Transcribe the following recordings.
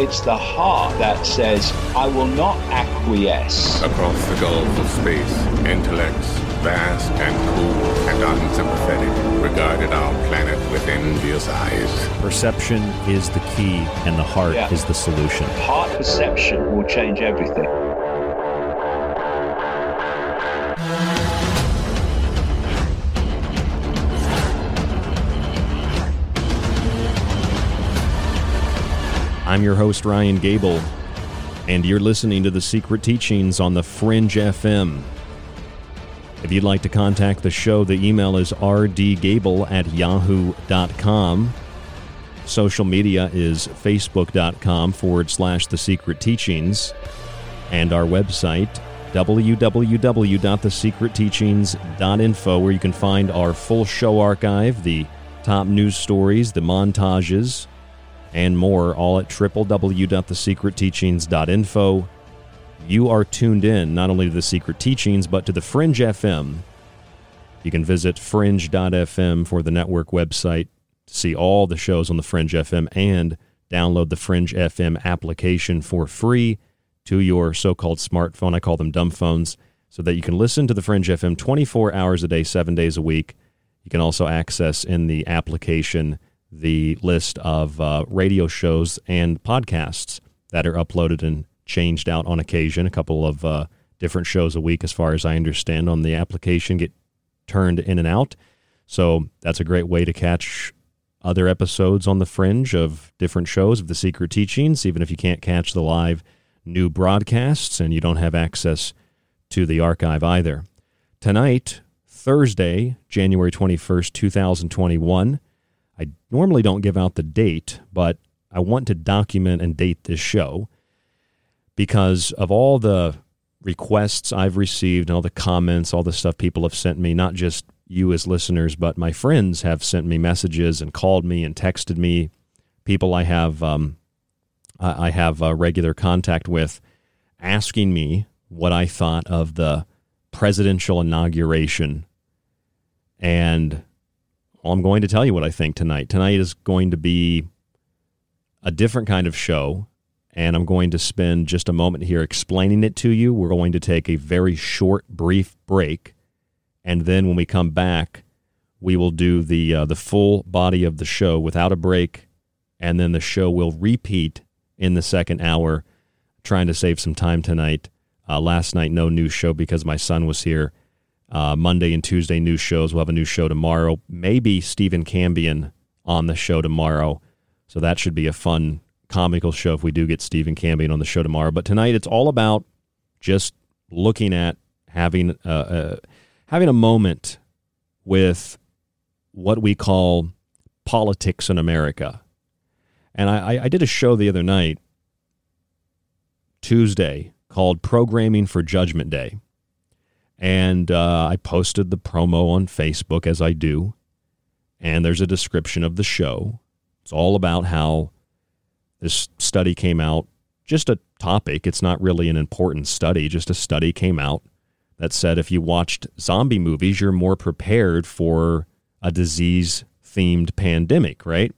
It's the heart that says, I will not acquiesce. Across the gulf of space, intellects, vast and cool and unsympathetic, regarded our planet with envious eyes. Perception is the key, and the heart Yeah. is the solution. Heart perception will change everything. I'm your host, Ryan Gable, and you're listening to The Secret Teachings on the Fringe FM. If you'd like to contact the show, the email is rdgable at yahoo.com. Social media is facebook.com forward slash The Secret Teachings, and our website, www.thesecretteachings.info, where you can find our full show archive, the top news stories, the montages, and more, all at www.thesecretteachings.info. You are tuned in not only to the Secret Teachings, but to the Fringe FM. You can visit fringe.fm for the network website to see all the shows on the Fringe FM and download the Fringe FM application for free to your so called smartphone. I call them dumb phones, so that you can listen to the Fringe FM 24 hours a day, seven days a week. You can also access in the application the list of uh, radio shows and podcasts that are uploaded and changed out on occasion. A couple of uh, different shows a week, as far as I understand, on the application get turned in and out. So that's a great way to catch other episodes on the fringe of different shows of the secret teachings, even if you can't catch the live new broadcasts and you don't have access to the archive either. Tonight, Thursday, January 21st, 2021, I normally don't give out the date, but I want to document and date this show because of all the requests I've received and all the comments, all the stuff people have sent me, not just you as listeners, but my friends have sent me messages and called me and texted me. People I have um, I have uh, regular contact with, asking me what I thought of the presidential inauguration, and I'm going to tell you what I think tonight. Tonight is going to be a different kind of show, and I'm going to spend just a moment here explaining it to you. We're going to take a very short, brief break and then when we come back, we will do the uh, the full body of the show without a break, and then the show will repeat in the second hour. Trying to save some time tonight. Uh, last night, no news show because my son was here. Uh, Monday and Tuesday news shows. We'll have a new show tomorrow. Maybe Stephen Cambion on the show tomorrow. So that should be a fun comical show if we do get Stephen Cambion on the show tomorrow. But tonight, it's all about just looking at having a, a having a moment with what we call politics in America. And I, I did a show the other night, Tuesday, called Programming for Judgment Day. And uh, I posted the promo on Facebook, as I do. And there's a description of the show. It's all about how this study came out, just a topic. It's not really an important study, just a study came out that said if you watched zombie movies, you're more prepared for a disease themed pandemic, right?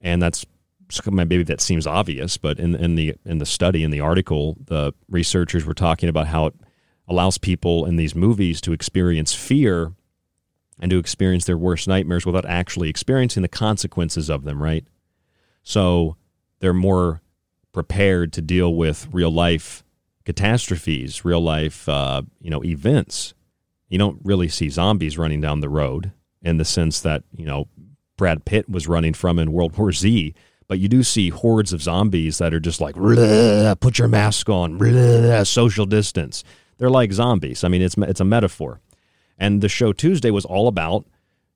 And that's maybe that seems obvious, but in, in the in the study in the article, the researchers were talking about how it allows people in these movies to experience fear and to experience their worst nightmares without actually experiencing the consequences of them, right? So they're more prepared to deal with real life catastrophes, real life, uh, you know, events. You don't really see zombies running down the road in the sense that you know Brad Pitt was running from in World War Z. But you do see hordes of zombies that are just like, put your mask on, social distance. They're like zombies. I mean, it's it's a metaphor. And the show Tuesday was all about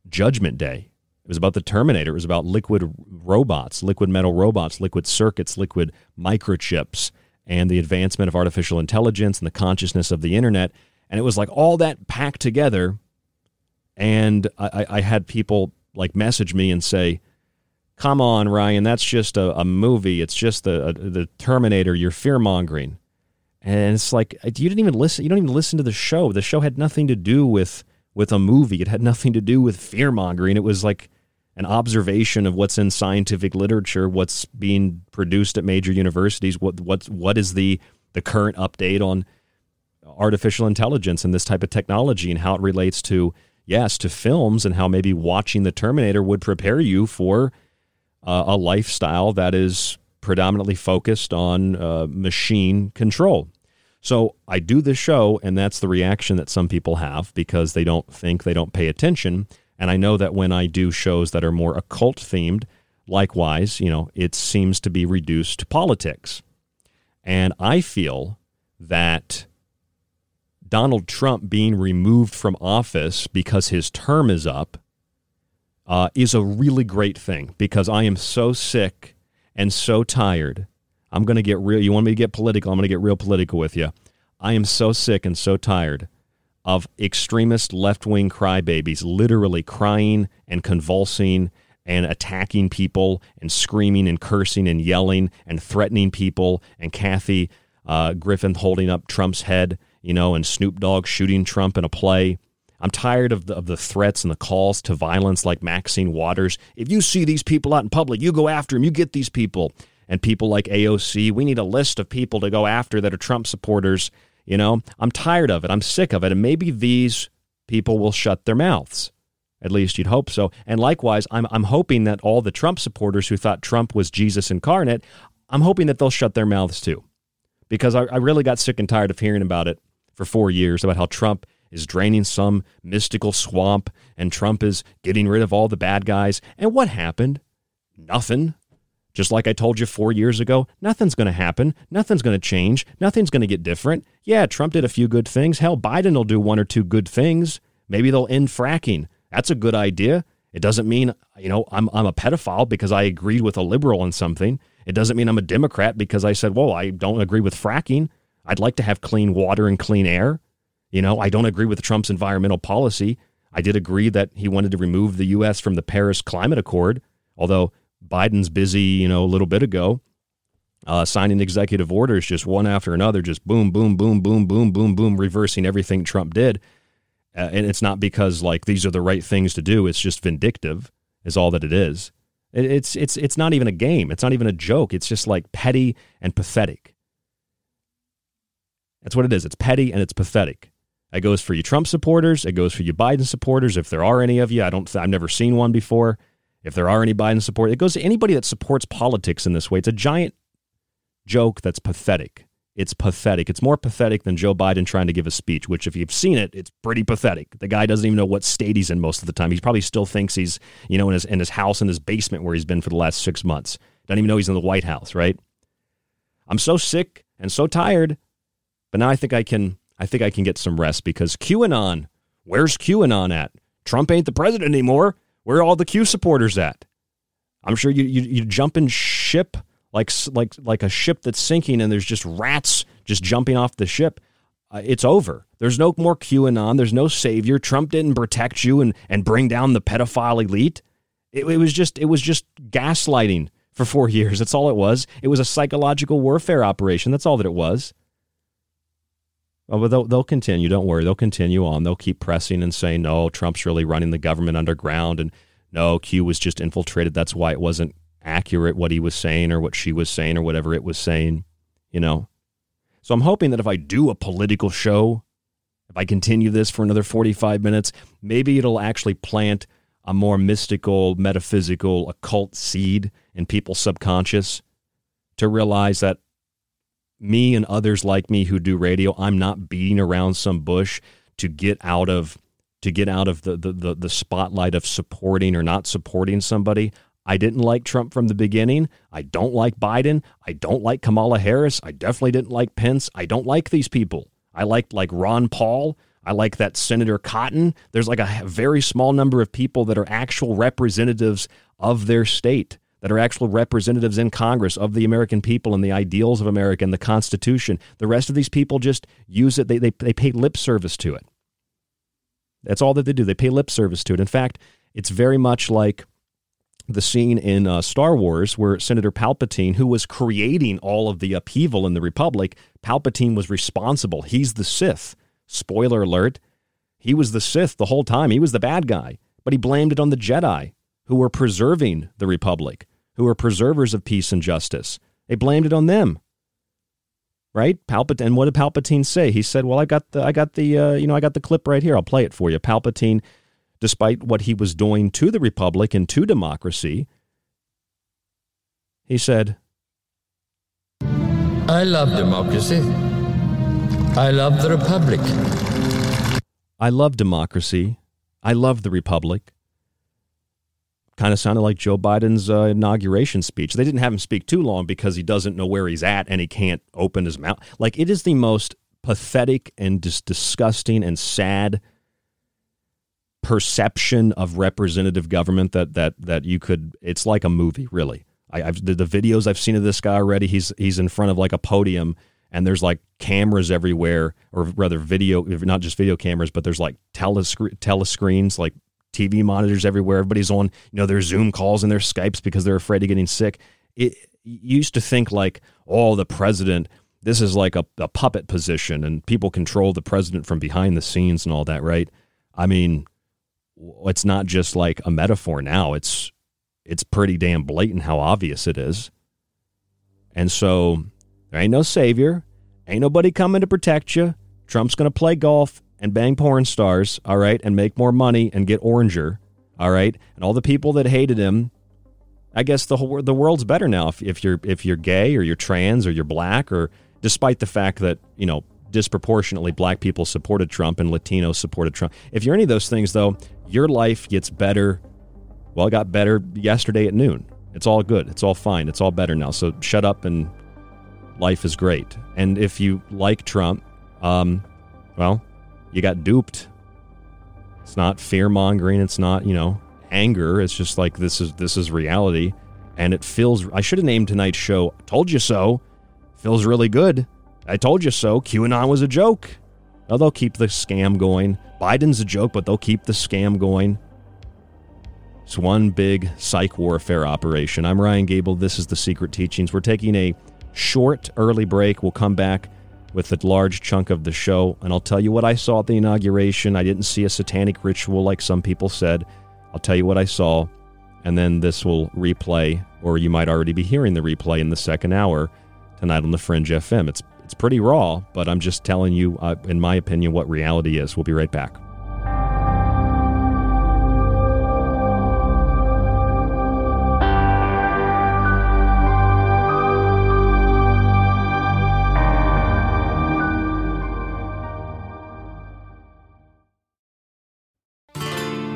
Judgment Day. It was about the Terminator. It was about liquid robots, liquid metal robots, liquid circuits, liquid microchips and the advancement of artificial intelligence and the consciousness of the internet. And it was like all that packed together. And I, I had people like message me and say, Come on, Ryan, that's just a, a movie. It's just the, a, the Terminator. You're fear mongering. And it's like, you didn't even listen. You don't even listen to the show. The show had nothing to do with, with a movie, it had nothing to do with fear mongering. It was like, an observation of what's in scientific literature, what's being produced at major universities, what what what is the the current update on artificial intelligence and this type of technology and how it relates to yes to films and how maybe watching the Terminator would prepare you for uh, a lifestyle that is predominantly focused on uh, machine control. So I do this show, and that's the reaction that some people have because they don't think they don't pay attention and I know that when I do shows that are more occult themed, likewise, you know, it seems to be reduced to politics. And I feel that Donald Trump being removed from office because his term is up uh, is a really great thing because I am so sick and so tired. I'm going to get real. You want me to get political? I'm going to get real political with you. I am so sick and so tired of extremist left wing crybabies literally crying and convulsing and attacking people and screaming and cursing and yelling and threatening people and Kathy uh, Griffin holding up Trump's head, you know, and Snoop Dogg shooting Trump in a play I'm tired of the, of the threats and the calls to violence like Maxine Waters. If you see these people out in public, you go after them, you get these people. And people like AOC, we need a list of people to go after that are Trump supporters. You know, I'm tired of it. I'm sick of it. And maybe these people will shut their mouths. At least you'd hope so. And likewise, I'm, I'm hoping that all the Trump supporters who thought Trump was Jesus incarnate, I'm hoping that they'll shut their mouths too. Because I, I really got sick and tired of hearing about it for four years about how Trump is draining some mystical swamp and Trump is getting rid of all the bad guys. And what happened? Nothing. Just like I told you four years ago, nothing's going to happen. Nothing's going to change. Nothing's going to get different. Yeah, Trump did a few good things. Hell, Biden will do one or two good things. Maybe they'll end fracking. That's a good idea. It doesn't mean, you know, I'm, I'm a pedophile because I agreed with a liberal on something. It doesn't mean I'm a Democrat because I said, well, I don't agree with fracking. I'd like to have clean water and clean air. You know, I don't agree with Trump's environmental policy. I did agree that he wanted to remove the U.S. from the Paris Climate Accord, although Biden's busy, you know, a little bit ago, uh, signing executive orders just one after another, just boom, boom, boom, boom, boom, boom, boom, reversing everything Trump did. Uh, and it's not because like these are the right things to do. It's just vindictive, is all that it is. It, it's it's it's not even a game. It's not even a joke. It's just like petty and pathetic. That's what it is. It's petty and it's pathetic. It goes for you Trump supporters. It goes for you Biden supporters. If there are any of you, I don't. I've never seen one before. If there are any Biden supporters, it goes to anybody that supports politics in this way. It's a giant joke that's pathetic. It's pathetic. It's more pathetic than Joe Biden trying to give a speech, which, if you've seen it, it's pretty pathetic. The guy doesn't even know what state he's in most of the time. He probably still thinks he's, you know, in his in his house in his basement where he's been for the last six months. Doesn't even know he's in the White House, right? I'm so sick and so tired but now I think I can I think I can get some rest because QAnon, where's QAnon at? Trump ain't the president anymore. Where are all the Q supporters at? I'm sure you you, you jump in ship like like like a ship that's sinking and there's just rats just jumping off the ship. Uh, it's over. There's no more QAnon. There's no savior. Trump didn't protect you and and bring down the pedophile elite. It, it was just it was just gaslighting for four years. That's all it was. It was a psychological warfare operation. That's all that it was. Oh, but they'll, they'll continue. Don't worry. They'll continue on. They'll keep pressing and saying, no, Trump's really running the government underground. And no, Q was just infiltrated. That's why it wasn't accurate what he was saying or what she was saying or whatever it was saying, you know? So I'm hoping that if I do a political show, if I continue this for another 45 minutes, maybe it'll actually plant a more mystical, metaphysical, occult seed in people's subconscious to realize that me and others like me who do radio, I'm not beating around some bush to get out of to get out of the, the, the, the, spotlight of supporting or not supporting somebody. I didn't like Trump from the beginning. I don't like Biden. I don't like Kamala Harris. I definitely didn't like Pence. I don't like these people. I liked like Ron Paul. I like that Senator Cotton. There's like a very small number of people that are actual representatives of their state that are actual representatives in Congress of the American people and the ideals of America and the Constitution. The rest of these people just use it, they, they, they pay lip service to it. That's all that they do. They pay lip service to it. In fact, it's very much like the scene in uh, Star Wars where Senator Palpatine, who was creating all of the upheaval in the Republic, Palpatine was responsible. He's the Sith. Spoiler alert. He was the Sith the whole time. He was the bad guy, but he blamed it on the Jedi who were preserving the republic, who were preservers of peace and justice. They blamed it on them. Right? Palpatine. And what did Palpatine say? He said, "Well, I got the, I got the, uh, you know, I got the clip right here. I'll play it for you." Palpatine, despite what he was doing to the republic and to democracy, he said, "I love democracy. I love the republic. I love democracy. I love the republic kind of sounded like Joe Biden's uh, inauguration speech. They didn't have him speak too long because he doesn't know where he's at and he can't open his mouth. Like it is the most pathetic and just disgusting and sad perception of representative government that that that you could. It's like a movie, really. I, have the, the videos I've seen of this guy already. He's he's in front of like a podium and there's like cameras everywhere, or rather video, not just video cameras, but there's like telescreen telescreens, like TV monitors everywhere. Everybody's on, you know, their Zoom calls and their Skypes because they're afraid of getting sick. It used to think like, oh, the president, this is like a, a puppet position and people control the president from behind the scenes and all that, right? I mean, it's not just like a metaphor now. It's it's pretty damn blatant how obvious it is. And so there ain't no savior. Ain't nobody coming to protect you. Trump's going to play golf and bang porn stars, all right, and make more money and get oranger, all right? And all the people that hated him, I guess the whole the world's better now if, if you're if you're gay or you're trans or you're black or despite the fact that, you know, disproportionately black people supported Trump and Latinos supported Trump. If you're any of those things though, your life gets better. Well, it got better yesterday at noon. It's all good. It's all fine. It's all better now. So shut up and life is great. And if you like Trump, um, well, you got duped. It's not fear mongering. It's not you know anger. It's just like this is this is reality, and it feels. I should have named tonight's show. Told you so. Feels really good. I told you so. QAnon was a joke. Well, they'll keep the scam going. Biden's a joke, but they'll keep the scam going. It's one big psych warfare operation. I'm Ryan Gable. This is The Secret Teachings. We're taking a short early break. We'll come back with a large chunk of the show, and I'll tell you what I saw at the inauguration. I didn't see a satanic ritual like some people said. I'll tell you what I saw, and then this will replay, or you might already be hearing the replay in the second hour tonight on the Fringe FM. It's it's pretty raw, but I'm just telling you, uh, in my opinion, what reality is. We'll be right back.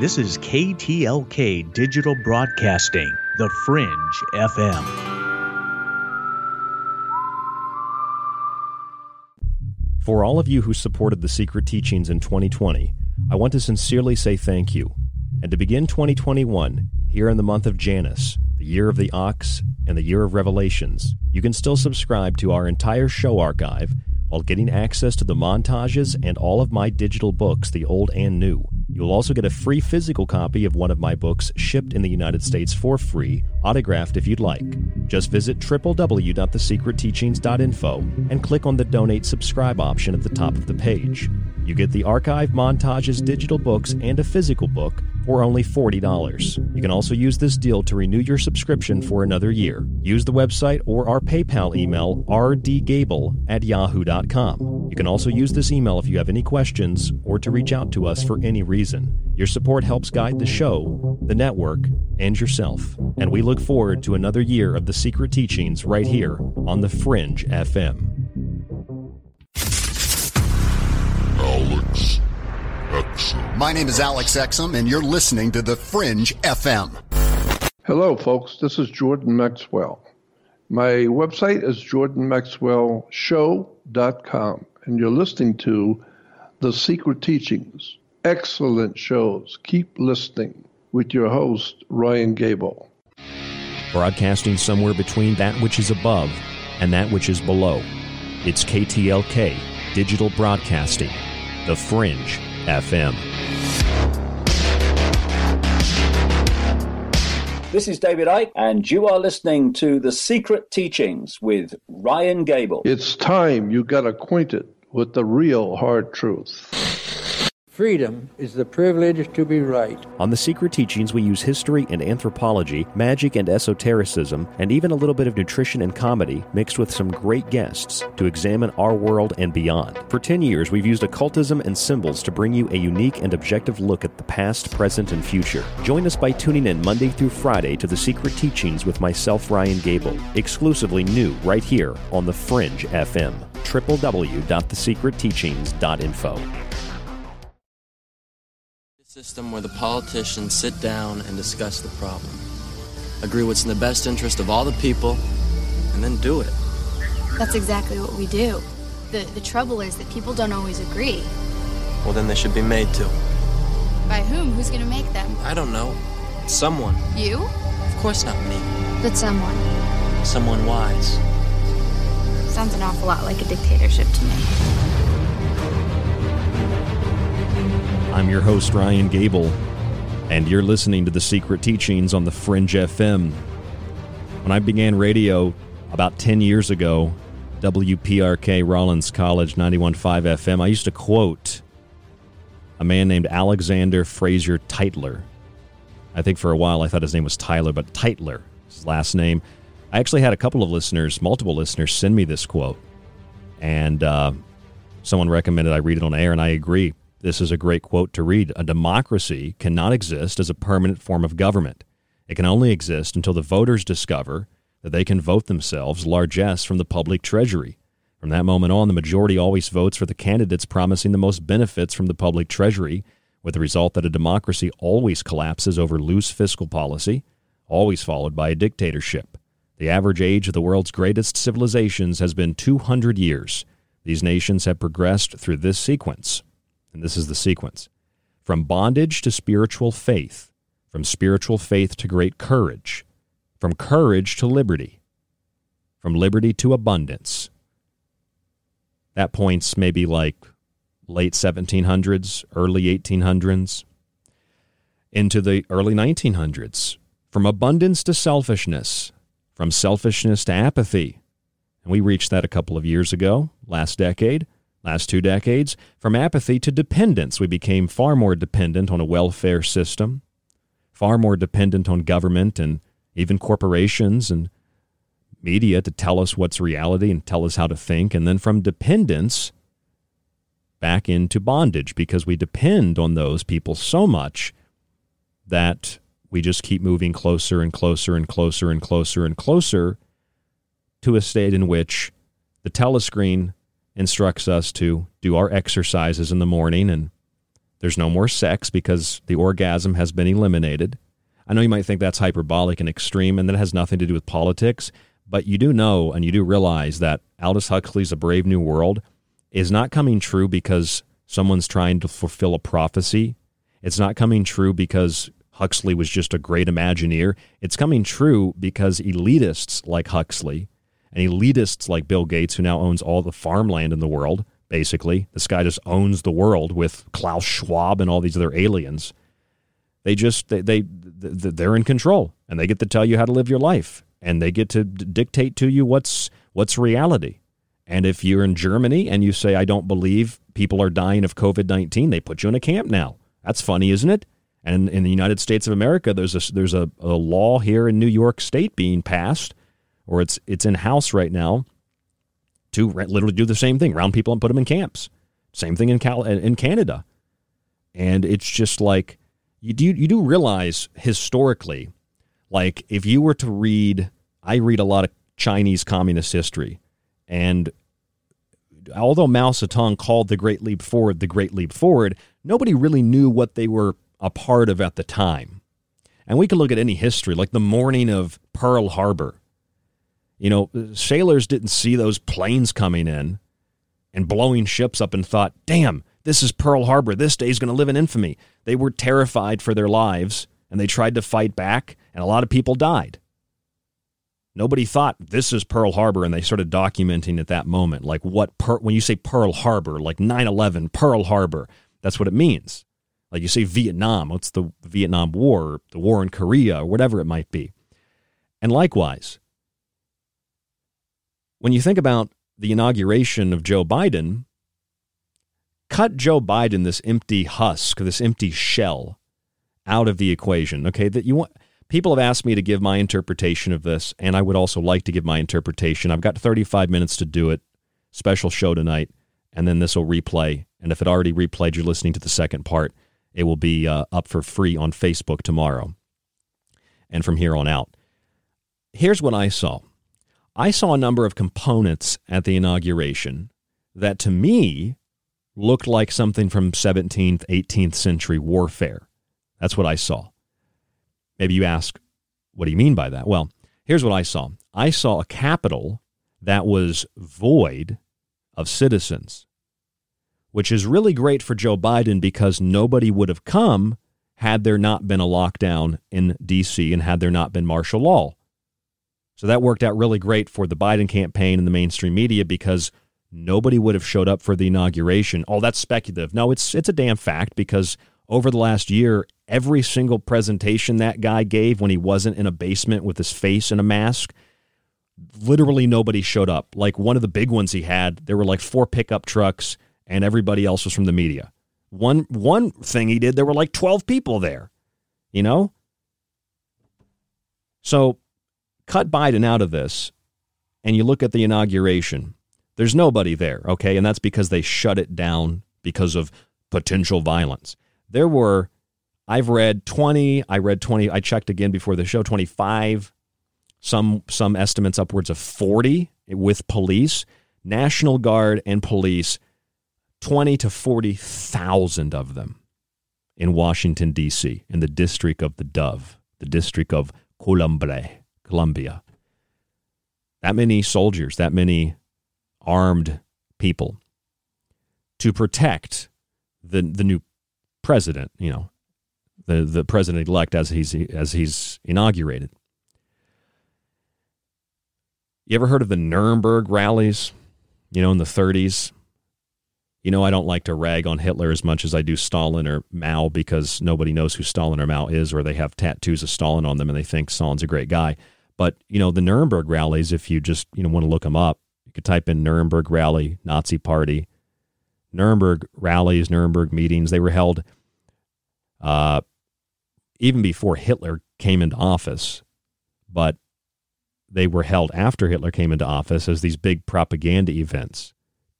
This is KTLK Digital Broadcasting, The Fringe FM. For all of you who supported the secret teachings in 2020, I want to sincerely say thank you. And to begin 2021, here in the month of Janus, the year of the ox, and the year of revelations, you can still subscribe to our entire show archive while getting access to the montages and all of my digital books, the old and new. You'll also get a free physical copy of one of my books shipped in the United States for free, autographed if you'd like. Just visit www.thesecretteachings.info and click on the Donate Subscribe option at the top of the page. You get the archive montages, digital books, and a physical book for only $40. You can also use this deal to renew your subscription for another year. Use the website or our PayPal email, rdgable at yahoo.com. You can also use this email if you have any questions or to reach out to us for any reason. Your support helps guide the show, the network, and yourself. And we look forward to another year of the secret teachings right here on The Fringe FM. Alex Exum. My name is Alex Exum, and you're listening to The Fringe FM. Hello, folks. This is Jordan Maxwell. My website is jordanmaxwellshow.com, and you're listening to The Secret Teachings. Excellent shows. Keep listening with your host, Ryan Gable. Broadcasting somewhere between that which is above and that which is below. It's KTLK, Digital Broadcasting, The Fringe FM. This is David Icke, and you are listening to The Secret Teachings with Ryan Gable. It's time you got acquainted with the real hard truth. Freedom is the privilege to be right. On The Secret Teachings, we use history and anthropology, magic and esotericism, and even a little bit of nutrition and comedy mixed with some great guests to examine our world and beyond. For 10 years, we've used occultism and symbols to bring you a unique and objective look at the past, present, and future. Join us by tuning in Monday through Friday to The Secret Teachings with myself, Ryan Gable, exclusively new right here on The Fringe FM. www.thesecretteachings.info. system where the politicians sit down and discuss the problem, agree what's in the best interest of all the people, and then do it. That's exactly what we do. The, the trouble is that people don't always agree. Well, then they should be made to. By whom? Who's going to make them? I don't know. Someone. You? Of course not me. But someone. Someone wise. Sounds an awful lot like a dictatorship to me. I'm your host, Ryan Gable, and you're listening to The Secret Teachings on the Fringe FM. When I began radio about 10 years ago, WPRK Rollins College 91.5 FM, I used to quote a man named Alexander Fraser Tytler. I think for a while I thought his name was Tyler, but Tytler, his last name. I actually had a couple of listeners, multiple listeners, send me this quote. And uh, someone recommended I read it on air, and I agree. This is a great quote to read. A democracy cannot exist as a permanent form of government. It can only exist until the voters discover that they can vote themselves largesse from the public treasury. From that moment on, the majority always votes for the candidates promising the most benefits from the public treasury, with the result that a democracy always collapses over loose fiscal policy, always followed by a dictatorship. The average age of the world's greatest civilizations has been 200 years. These nations have progressed through this sequence. And this is the sequence from bondage to spiritual faith, from spiritual faith to great courage, from courage to liberty, from liberty to abundance. That points maybe like late 1700s, early 1800s, into the early 1900s, from abundance to selfishness, from selfishness to apathy. And we reached that a couple of years ago, last decade, last two decades. From apathy to dependence, we became far more dependent on a welfare system, far more dependent on government and even corporations and media to tell us what's reality and tell us how to think. And then from dependence back into bondage because we depend on those people so much that we just keep moving closer and closer and closer and closer and closer to a state in which the telescreen instructs us to do our exercises in the morning and there's no more sex because the orgasm has been eliminated. I know you might think that's hyperbolic and extreme and that has nothing to do with politics, but you do know and you do realize that Aldous Huxley's A Brave New World is not coming true because someone's trying to fulfill a prophecy. It's not coming true because Huxley was just a great Imagineer. It's coming true because elitists like Huxley and elitists like Bill Gates, who now owns all the farmland in the world, basically, this guy just owns the world with Klaus Schwab and all these other aliens. They just they, they they're in control and they get to tell you how to live your life and they get to dictate to you what's what's reality. And if you're in Germany and you say I don't believe people are dying of COVID-19, they put you in a camp now. That's funny, isn't it? And in the United States of America, there's a, there's a, a law here in New York State being passed, or it's it's in house right now, to literally do the same thing, round people and put them in camps. Same thing in Cal in Canada, and it's just like you do you do realize historically, like if you were to read, I read a lot of Chinese communist history, and although Mao Zedong called the Great Leap Forward the Great Leap Forward, nobody really knew what they were a part of at the time. And we can look at any history, like the morning of Pearl Harbor. You know, sailors didn't see those planes coming in and blowing ships up and thought, damn, this is Pearl Harbor. This day is going to live in infamy. They were terrified for their lives and they tried to fight back, and a lot of people died. Nobody thought this is Pearl Harbor, and they started documenting at that moment, like what per- when you say Pearl Harbor, like 9 11, Pearl Harbor, that's what it means. Like you say Vietnam, what's the Vietnam War, the war in Korea, or whatever it might be. And likewise, when you think about the inauguration of Joe Biden, cut Joe Biden, this empty husk, this empty shell, out of the equation. Okay, that you want. People have asked me to give my interpretation of this, and I would also like to give my interpretation. I've got 35 minutes to do it. Special show tonight, and then this will replay. And if it already replayed, you're listening to the second part. It will be uh, up for free on Facebook tomorrow and from here on out. Here's what I saw I saw a number of components at the inauguration that to me looked like something from 17th, 18th century warfare. That's what I saw. Maybe you ask, what do you mean by that? Well, here's what I saw I saw a capital that was void of citizens which is really great for Joe Biden because nobody would have come had there not been a lockdown in D.C. and had there not been martial law. So that worked out really great for the Biden campaign and the mainstream media because nobody would have showed up for the inauguration. Oh, that's speculative. No, it's it's a damn fact because over the last year, every single presentation that guy gave when he wasn't in a basement with his face in a mask, literally nobody showed up. Like one of the big ones he had, there were like four pickup trucks and everybody else was from the media. One one thing he did, there were like 12 people there. You know? So cut Biden out of this and you look at the inauguration. There's nobody there, okay? And that's because they shut it down because of potential violence. There were I've read 20, I read 20, I checked again before the show 25, some some estimates upwards of 40 with police, National Guard and police 20 to 40,000 of them in Washington, D.C., in the District of the Dove, the District of Columbia. Columbia. That many soldiers, that many armed people to protect the, the new president, you know, the, the president elect as he's, as he's inaugurated. You ever heard of the Nuremberg rallies? You know, in the 30s, you know, I don't like to rag on Hitler as much as I do Stalin or Mao because nobody knows who Stalin or Mao is, or they have tattoos of Stalin on them and they think Stalin's a great guy. But, you know, the Nuremberg rallies, if you just, you know, want to look them up, you could type in Nuremberg rally, Nazi party. Nuremberg rallies, Nuremberg meetings, they were held uh, even before Hitler came into office, but they were held after Hitler came into office as these big propaganda events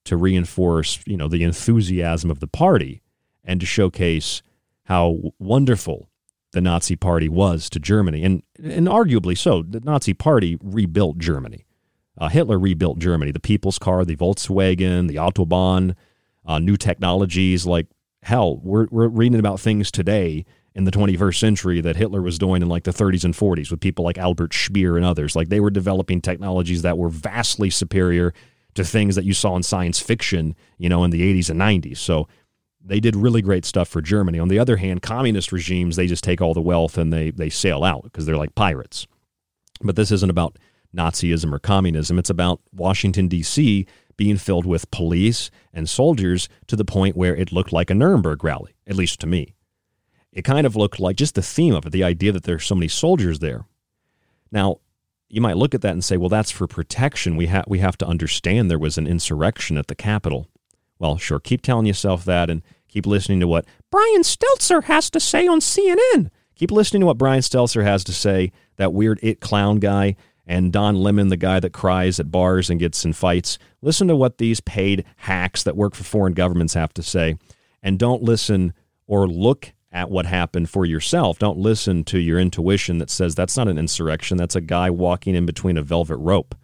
to reinforce, you know, the enthusiasm of the party and to showcase how wonderful the Nazi Party was to Germany, and and arguably so. The Nazi Party rebuilt Germany. Uh, Hitler rebuilt Germany. The People's Car, the Volkswagen, the Autobahn, uh, new technologies. Like hell, we're we're reading about things today in the 21st century that Hitler was doing in like the 30s and 40s with people like Albert Speer and others. Like they were developing technologies that were vastly superior to things that you saw in science fiction, you know, in the 80s and 90s. So they did really great stuff for Germany. On the other hand, communist regimes, they just take all the wealth and they, they sail out because they're like pirates. But this isn't about Nazism or communism. It's about Washington, D.C. being filled with police and soldiers to the point where it looked like a Nuremberg rally, at least to me. It kind of looked like just the theme of it, the idea that there's so many soldiers there. Now, you might look at that and say, well, that's for protection. We, ha- we have to understand there was an insurrection at the Capitol. Well, sure, keep telling yourself that and keep listening to what Brian Stelter has to say on CNN. Keep listening to what Brian Stelter has to say, that weird it clown guy, and Don Lemon, the guy that cries at bars and gets in fights. Listen to what these paid hacks that work for foreign governments have to say. And don't listen or look at what happened for yourself. Don't listen to your intuition that says that's not an insurrection. That's a guy walking in between a velvet rope.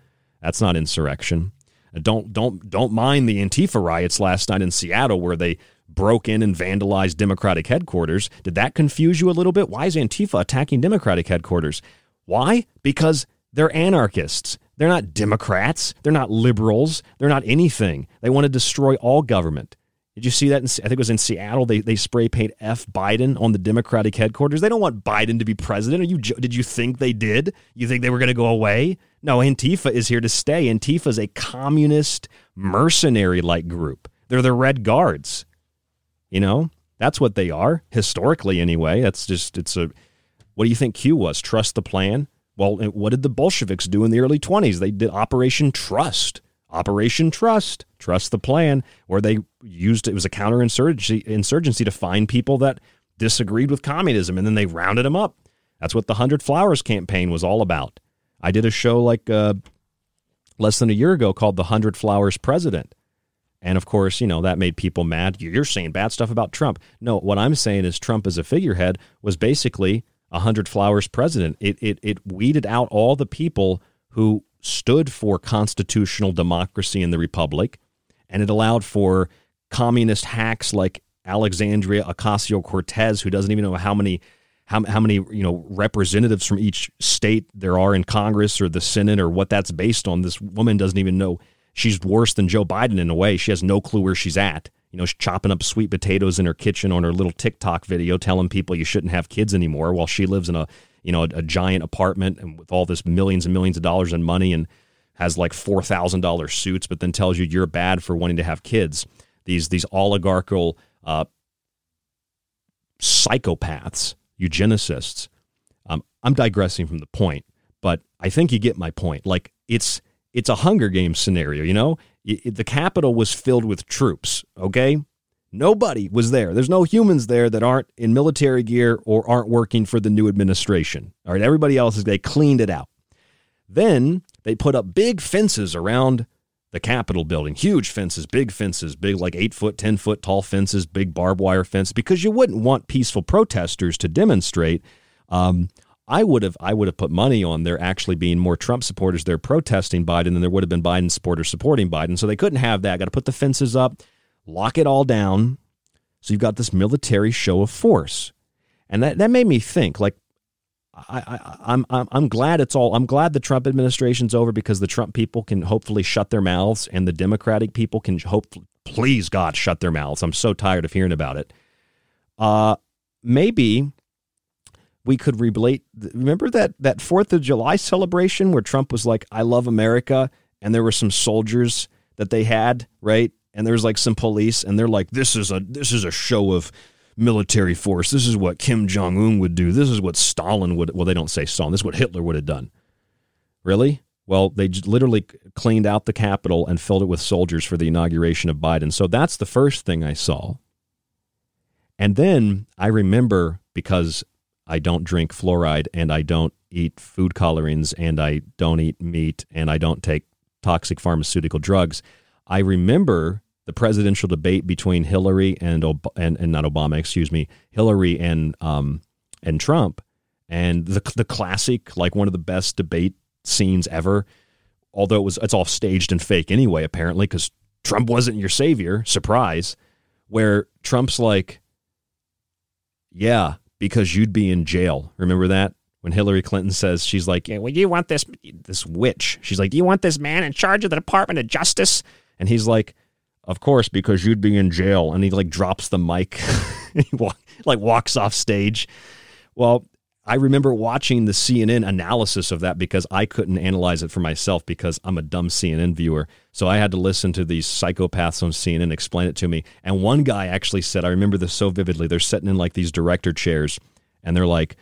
That's not insurrection. Uh, don't don't don't mind the Antifa riots last night in Seattle where they broke in and vandalized Democratic headquarters. Did that confuse you a little bit? Why is Antifa attacking Democratic headquarters? Why? Because they're anarchists. They're not Democrats. They're not liberals. They're not anything. They want to destroy all government. Did you see that? In, I think it was in Seattle. They they spray paint F Biden on the Democratic headquarters. They don't want Biden to be president. Are you? Did you think they did? You think they were going to go away? No, Antifa is here to stay. Antifa is a communist mercenary like group. They're the Red Guards. You know that's what they are historically. Anyway, that's just it's a. What do you think Q was? Trust the plan. Well, what did the Bolsheviks do in the early 20s? They did Operation Trust. Operation Trust, Trust the Plan, where they used it was a counterinsurgency insurgency to find people that disagreed with communism, and then they rounded them up. That's what the Hundred Flowers campaign was all about. I did a show like uh, less than a year ago called "The Hundred Flowers President," and of course, you know that made people mad. You're saying bad stuff about Trump. No, what I'm saying is Trump as a figurehead was basically a Hundred Flowers president. It it it weeded out all the people who stood for constitutional democracy in the republic, and it allowed for communist hacks like Alexandria Ocasio Cortez, who doesn't even know how many how, how many you know representatives from each state there are in Congress or the Senate or what that's based on. This woman doesn't even know. She's worse than Joe Biden in a way. She has no clue where she's at. You know, she's chopping up sweet potatoes in her kitchen on her little TikTok video, telling people you shouldn't have kids anymore, while she lives in a you know, a, a giant apartment and with all this millions and millions of dollars in money and has like four thousand dollar suits, but then tells you you're bad for wanting to have kids. These these oligarchical uh, psychopaths, eugenicists. Um, I'm digressing from the point, but I think you get my point. Like it's it's a Hunger Games scenario. You know, it, it, the capital was filled with troops. Okay, Nobody was there. There's no humans there that aren't in military gear or aren't working for the new administration. All right, everybody else is they cleaned it out. Then they put up big fences around the Capitol building, huge fences, big fences, big like eight foot, 10 foot tall fences, big barbed wire fence, because you wouldn't want peaceful protesters to demonstrate. Um, I would have I would have put money on there actually being more Trump supporters there protesting Biden than there would have been Biden supporters supporting Biden. So they couldn't have that. Got to put the fences up, lock it all down. So you've got this military show of force, and that that made me think. Like, I, I I'm I'm I'm glad it's all. I'm glad the Trump administration's over because the Trump people can hopefully shut their mouths, and the Democratic people can hope, please God, shut their mouths. I'm so tired of hearing about it. Uh, maybe we could relate. Remember that that Fourth of July celebration where Trump was like, "I love America," and there were some soldiers that they had, right? And there's like some police, and they're like, "This is a this is a show of." military force. This is what Kim Jong Un would do. This is what Stalin would. Well, they don't say Stalin. This is what Hitler would have done. Really? Well, they literally cleaned out the Capitol and filled it with soldiers for the inauguration of Biden. So that's the first thing I saw. And then I remember because I don't drink fluoride and I don't eat food colorings and I don't eat meat and I don't take toxic pharmaceutical drugs. I remember the presidential debate between Hillary and and, and not Obama, excuse me, Hillary and um and Trump, and the the classic like one of the best debate scenes ever. Although it was it's all staged and fake anyway, apparently, because Trump wasn't your savior. Surprise, where Trump's like, yeah, because you'd be in jail. Remember that? When Hillary Clinton says she's like, yeah, well, you want this this witch? She's like, do you want this man in charge of the Department of Justice? And he's like, of course, because you'd be in jail. And he like drops the mic, he walk, like walks off stage. Well, I remember watching the CNN analysis of that because I couldn't analyze it for myself because I'm a dumb CNN viewer. So I had to listen to these psychopaths on CNN explain it to me. And one guy actually said, I remember this so vividly. They're sitting in like these director chairs and they're like,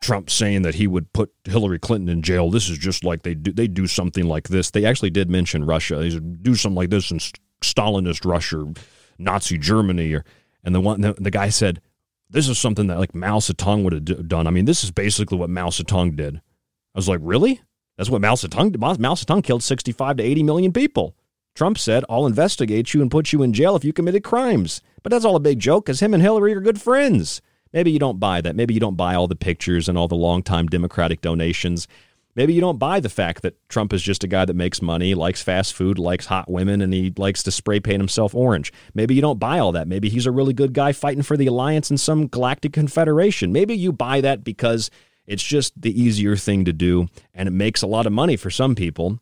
Trump saying that he would put Hillary Clinton in jail. This is just like they do. They do something like this. They actually did mention Russia. They do something like this in Stalinist Russia, Nazi Germany, or and the one the, the guy said, this is something that like Mao Zedong would have done. I mean, this is basically what Mao Zedong did. I was like, really? That's what Mao Zedong did. Mao Zedong killed 65 to 80 million people. Trump said, I'll investigate you and put you in jail if you committed crimes. But that's all a big joke because him and Hillary are good friends. Maybe you don't buy that. Maybe you don't buy all the pictures and all the long-time Democratic donations. Maybe you don't buy the fact that Trump is just a guy that makes money, likes fast food, likes hot women, and he likes to spray paint himself orange. Maybe you don't buy all that. Maybe he's a really good guy fighting for the alliance in some galactic confederation. Maybe you buy that because it's just the easier thing to do and it makes a lot of money for some people.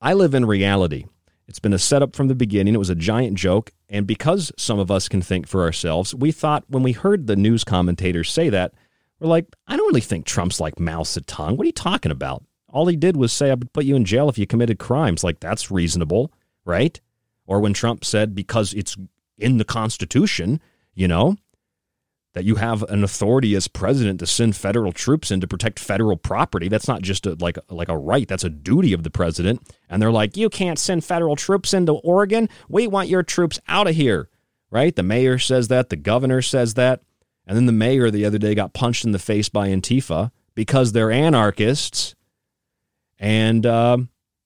I live in reality. It's been a setup from the beginning. It was a giant joke. And because some of us can think for ourselves, we thought when we heard the news commentators say that, we're like, I don't really think Trump's like Mao Zedong. What are you talking about? All he did was say, I would put you in jail if you committed crimes. Like, that's reasonable, right? Or when Trump said, because it's in the Constitution, you know, that you have an authority as president to send federal troops in to protect federal property. That's not just a, like like a right. That's a duty of the president. And they're like, you can't send federal troops into Oregon. We want your troops out of here, right? The mayor says that. The governor says that. And then the mayor the other day got punched in the face by Antifa because they're anarchists and, uh,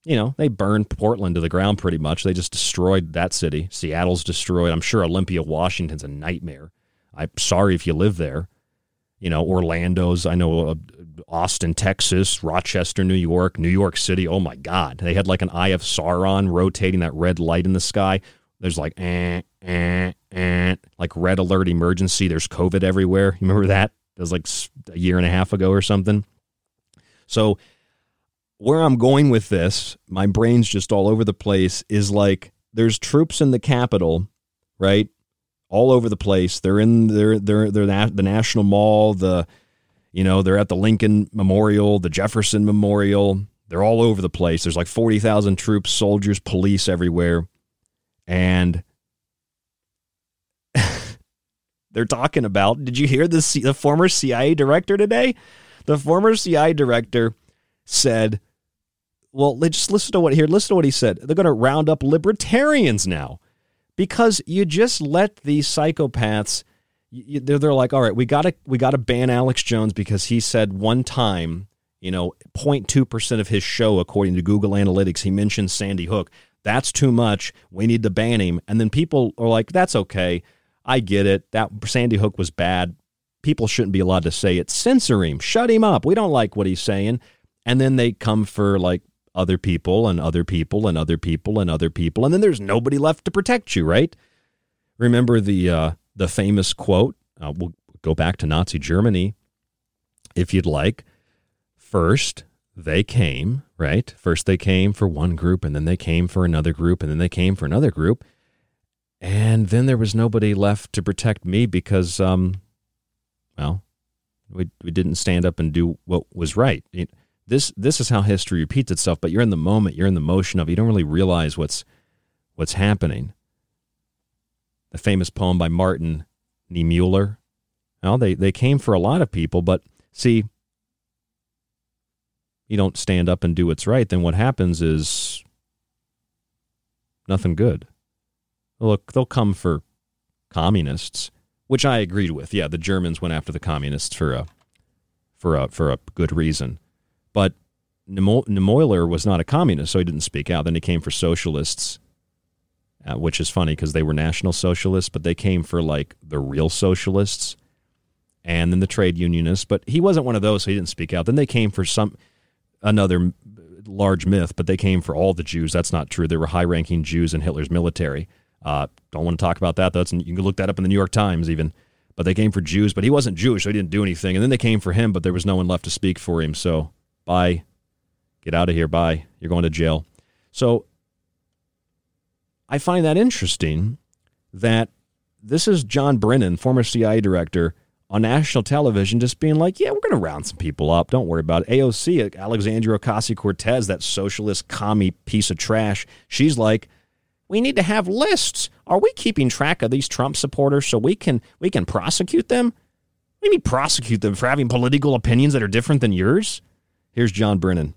you know, they burned Portland to the ground pretty much. They just destroyed that city. Seattle's destroyed. I'm sure Olympia, Washington's a nightmare. I'm sorry if you live there. You know, Orlando's, I know uh, Austin, Texas, Rochester, New York, New York City. Oh my God. They had like an eye of Sauron rotating that red light in the sky. There's like, eh, eh, eh, like red alert emergency. There's COVID everywhere. You remember that? That was like a year and a half ago or something. So where I'm going with this, my brain's just all over the place, is like there's troops in the Capitol, right? All over the place. They're in they're they're they're the National Mall, the you know, they're at the Lincoln Memorial, the Jefferson Memorial. They're all over the place. There's like 40,000 troops, soldiers, police everywhere. And they're talking about, did you hear the, the former CIA director today? The former CIA director said well, just listen to what here. Listen to what he said. They're going to round up libertarians now. because you just let these psychopaths. You, they're, they're like, all right, we gotta we gotta ban Alex Jones because he said one time, you know, 0.2 percent of his show, according to Google Analytics, he mentioned Sandy Hook. That's too much. We need to ban him. And then people are like, that's okay. I get it. That Sandy Hook was bad. People shouldn't be allowed to say it. Censor him. Shut him up. We don't like what he's saying. And then they come for like other people and other people and other people and other people. And then there's nobody left to protect you, right? Remember the uh, the famous quote. Uh, we'll go back to Nazi Germany if you'd like. First, they came, right? First, they came for one group, and then they came for another group, and then they came for another group. And then there was nobody left to protect me because, um, well, we, we didn't stand up and do what was right. It, this this is how history repeats itself. But you're in the moment, you're in the motion of. It. You don't really realize what's what's happening. The famous poem by Martin Niemöller. Well, they they came for a lot of people, but see, you don't stand up and do what's right. Then what happens is nothing good. Look, they'll come for communists, which I agreed with. Yeah, the Germans went after the communists for a for a for a good reason. But Niemöller was not a communist, so he didn't speak out. Then he came for socialists, uh, which is funny because they were national socialists, but they came for like the real socialists and then the trade unionists. But he wasn't one of those, so he didn't speak out. Then they came for some another large myth, but they came for all the Jews. That's not true. There were high ranking Jews in Hitler's military. Uh, don't want to talk about that. That's you can look that up in the New York Times even. But they came for Jews, but he wasn't Jewish, so he didn't do anything. And then they came for him, but there was no one left to speak for him. So Bye. Get out of here. Bye. You're going to jail. So I find that interesting that this is John Brennan, former CIA director, on national television, just being like, yeah, we're going to round some people up. Don't worry about it. AOC, Alexandria Ocasio Cortez, that socialist commie piece of trash, she's like, we need to have lists. Are we keeping track of these Trump supporters so we can we can prosecute them? Do mean prosecute them for having political opinions that are different than yours? Here's John Brennan.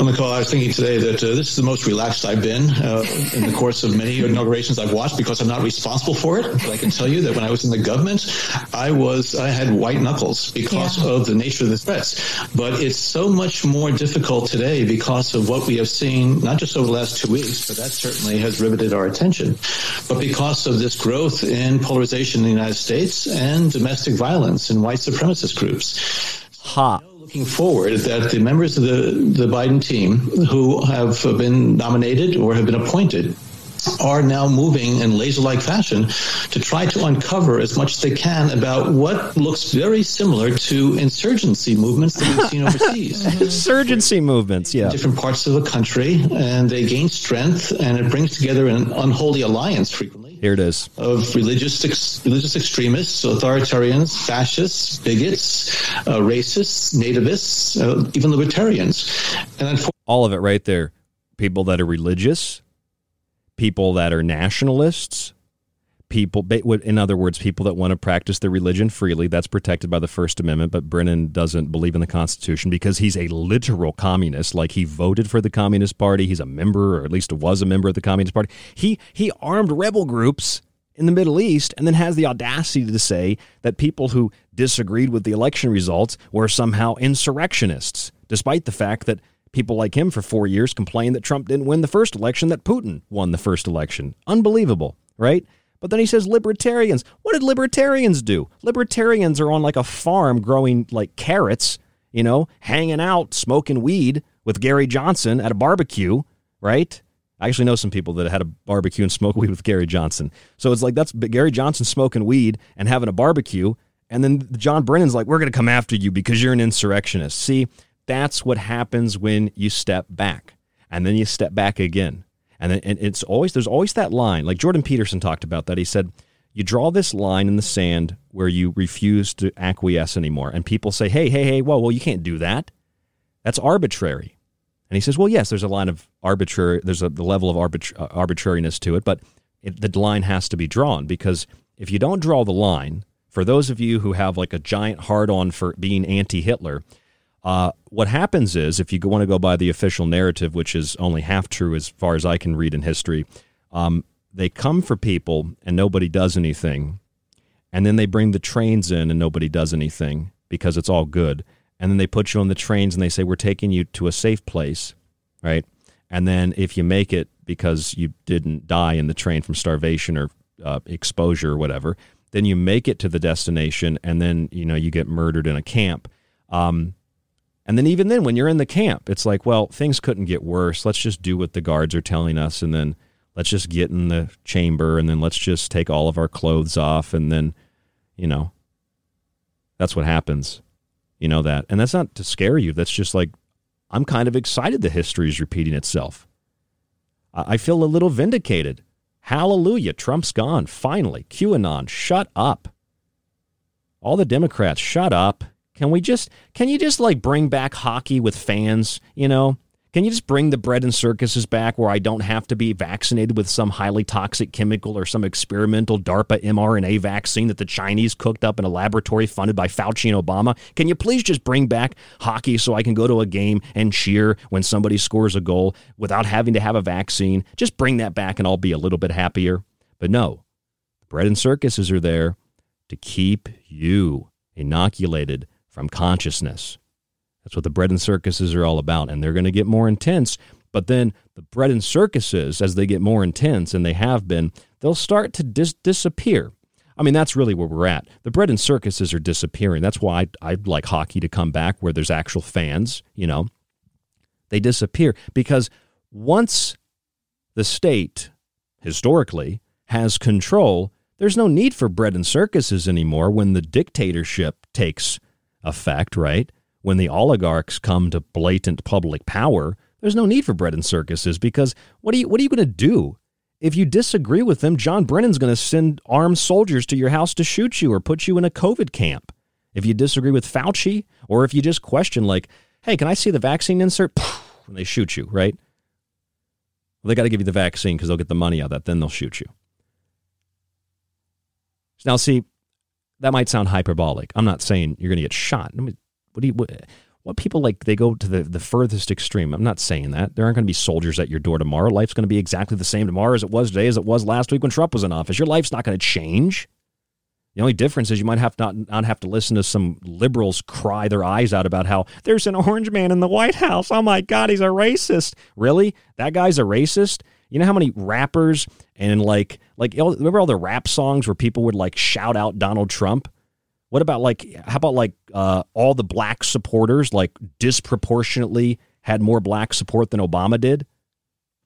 On the call, I was thinking today that uh, this is the most relaxed I've been uh, in the course of many inaugurations I've watched because I'm not responsible for it. But I can tell you that when I was in the government, I was I had white knuckles because yeah. of the nature of the threats. But it's so much more difficult today because of what we have seen, not just over the last two weeks, but that certainly has riveted our attention. But because of this growth in polarization in the United States and domestic violence in white supremacist groups. Ha looking forward that the members of the, the Biden team who have been nominated or have been appointed are now moving in laser-like fashion to try to uncover as much as they can about what looks very similar to insurgency movements that we've seen overseas. insurgency movements, yeah. Different parts of the country, and they gain strength, and it brings together an unholy alliance frequently. Here it is. Of religious ex- religious extremists, authoritarians, fascists, bigots, uh, racists, nativists, uh, even libertarians. And all of it right there. People that are religious, people that are nationalists, people, in other words, people that want to practice their religion freely. That's protected by the First Amendment, but Brennan doesn't believe in the Constitution because he's a literal communist. Like he voted for the Communist Party, he's a member, or at least was a member of the Communist Party. He he armed rebel groups in the Middle East and then has the audacity to say that people who disagreed with the election results were somehow insurrectionists, despite the fact that People like him for four years complained that Trump didn't win the first election, that Putin won the first election. Unbelievable, right? But then he says libertarians. What did libertarians do? Libertarians are on like a farm growing like carrots, you know, hanging out, smoking weed with Gary Johnson at a barbecue, right? I actually know some people that had a barbecue and smoked weed with Gary Johnson. So it's like that's Gary Johnson smoking weed and having a barbecue. And then John Brennan's like, we're going to come after you because you're an insurrectionist. See, that's what happens when you step back and then you step back again. And, and it's always, there's always that line. Like Jordan Peterson talked about that. He said, you draw this line in the sand where you refuse to acquiesce anymore. And people say, hey, hey, hey, whoa, well, you can't do that. That's arbitrary. And he says, well, yes, there's a line of arbitrary, there's a the level of arbitra- uh, arbitrariness to it, but it, the line has to be drawn because if you don't draw the line, for those of you who have like a giant hard on for being anti Hitler, uh, what happens is, if you want to go by the official narrative, which is only half true as far as I can read in history, um, they come for people and nobody does anything. And then they bring the trains in and nobody does anything because it's all good. And then they put you on the trains and they say, We're taking you to a safe place, right? And then if you make it because you didn't die in the train from starvation or uh, exposure or whatever, then you make it to the destination and then, you know, you get murdered in a camp. Um, and then even then, when you're in the camp, it's like, well, things couldn't get worse. Let's just do what the guards are telling us, and then let's just get in the chamber, and then let's just take all of our clothes off, and then, you know, that's what happens. You know that, and that's not to scare you. That's just like, I'm kind of excited the history is repeating itself. I feel a little vindicated. Hallelujah, Trump's gone. Finally, QAnon, shut up. All the Democrats, shut up. Can we just can you just like bring back hockey with fans, you know? Can you just bring the bread and circuses back where I don't have to be vaccinated with some highly toxic chemical or some experimental DARPA mRNA vaccine that the Chinese cooked up in a laboratory funded by Fauci and Obama? Can you please just bring back hockey so I can go to a game and cheer when somebody scores a goal without having to have a vaccine? Just bring that back and I'll be a little bit happier. But no, bread and circuses are there to keep you inoculated from consciousness. That's what the bread and circuses are all about. And they're going to get more intense. But then the bread and circuses, as they get more intense, and they have been, they'll start to dis- disappear. I mean, that's really where we're at. The bread and circuses are disappearing. That's why I'd, I'd like hockey to come back where there's actual fans, you know. They disappear because once the state, historically, has control, there's no need for bread and circuses anymore when the dictatorship takes effect, right? When the oligarchs come to blatant public power, there's no need for bread and circuses because what are you what are you going to do? If you disagree with them, John Brennan's going to send armed soldiers to your house to shoot you or put you in a COVID camp. If you disagree with Fauci, or if you just question, like, hey, can I see the vaccine insert? When they shoot you, right? Well, they got to give you the vaccine because they'll get the money out of that. Then they'll shoot you. Now, see, that might sound hyperbolic. I'm not saying you're going to get shot. I mean, what do you what, what people like they go to the, the furthest extreme. I'm not saying that. There aren't going to be soldiers at your door tomorrow. Life's going to be exactly the same tomorrow as it was today as it was last week when Trump was in office. Your life's not going to change. The only difference is you might have to not, not have to listen to some liberals cry their eyes out about how there's an orange man in the White House. Oh my God, he's a racist. Really? That guy's a racist? You know how many rappers and like like remember all the rap songs where people would like shout out Donald Trump? What about like how about like uh, all the black supporters like disproportionately had more black support than Obama did?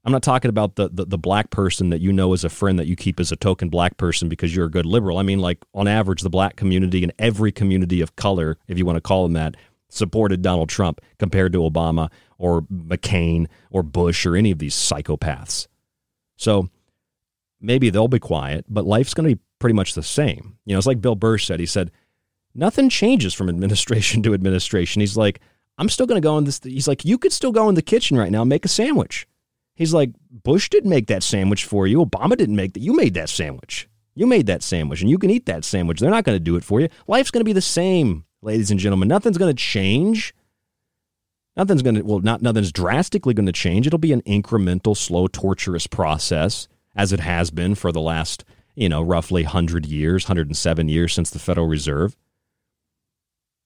I'm not talking about the, the, the black person that you know as a friend that you keep as a token black person because you're a good liberal. I mean, like on average, the black community and every community of color, if you want to call them that, supported Donald Trump compared to Obama or McCain or Bush or any of these psychopaths. So maybe they'll be quiet, but life's going to be pretty much the same. You know, it's like Bill Burr said. He said, nothing changes from administration to administration. He's like, I'm still going to go in this. He's like, you could still go in the kitchen right now and make a sandwich. He's like, Bush didn't make that sandwich for you. Obama didn't make that. You made that sandwich. You made that sandwich and you can eat that sandwich. They're not going to do it for you. Life's going to be the same, ladies and gentlemen. Nothing's going to change. Nothing's going to, well, not nothing's drastically going to change. It'll be an incremental, slow, torturous process, as it has been for the last, you know, roughly 100 years, 107 years since the Federal Reserve.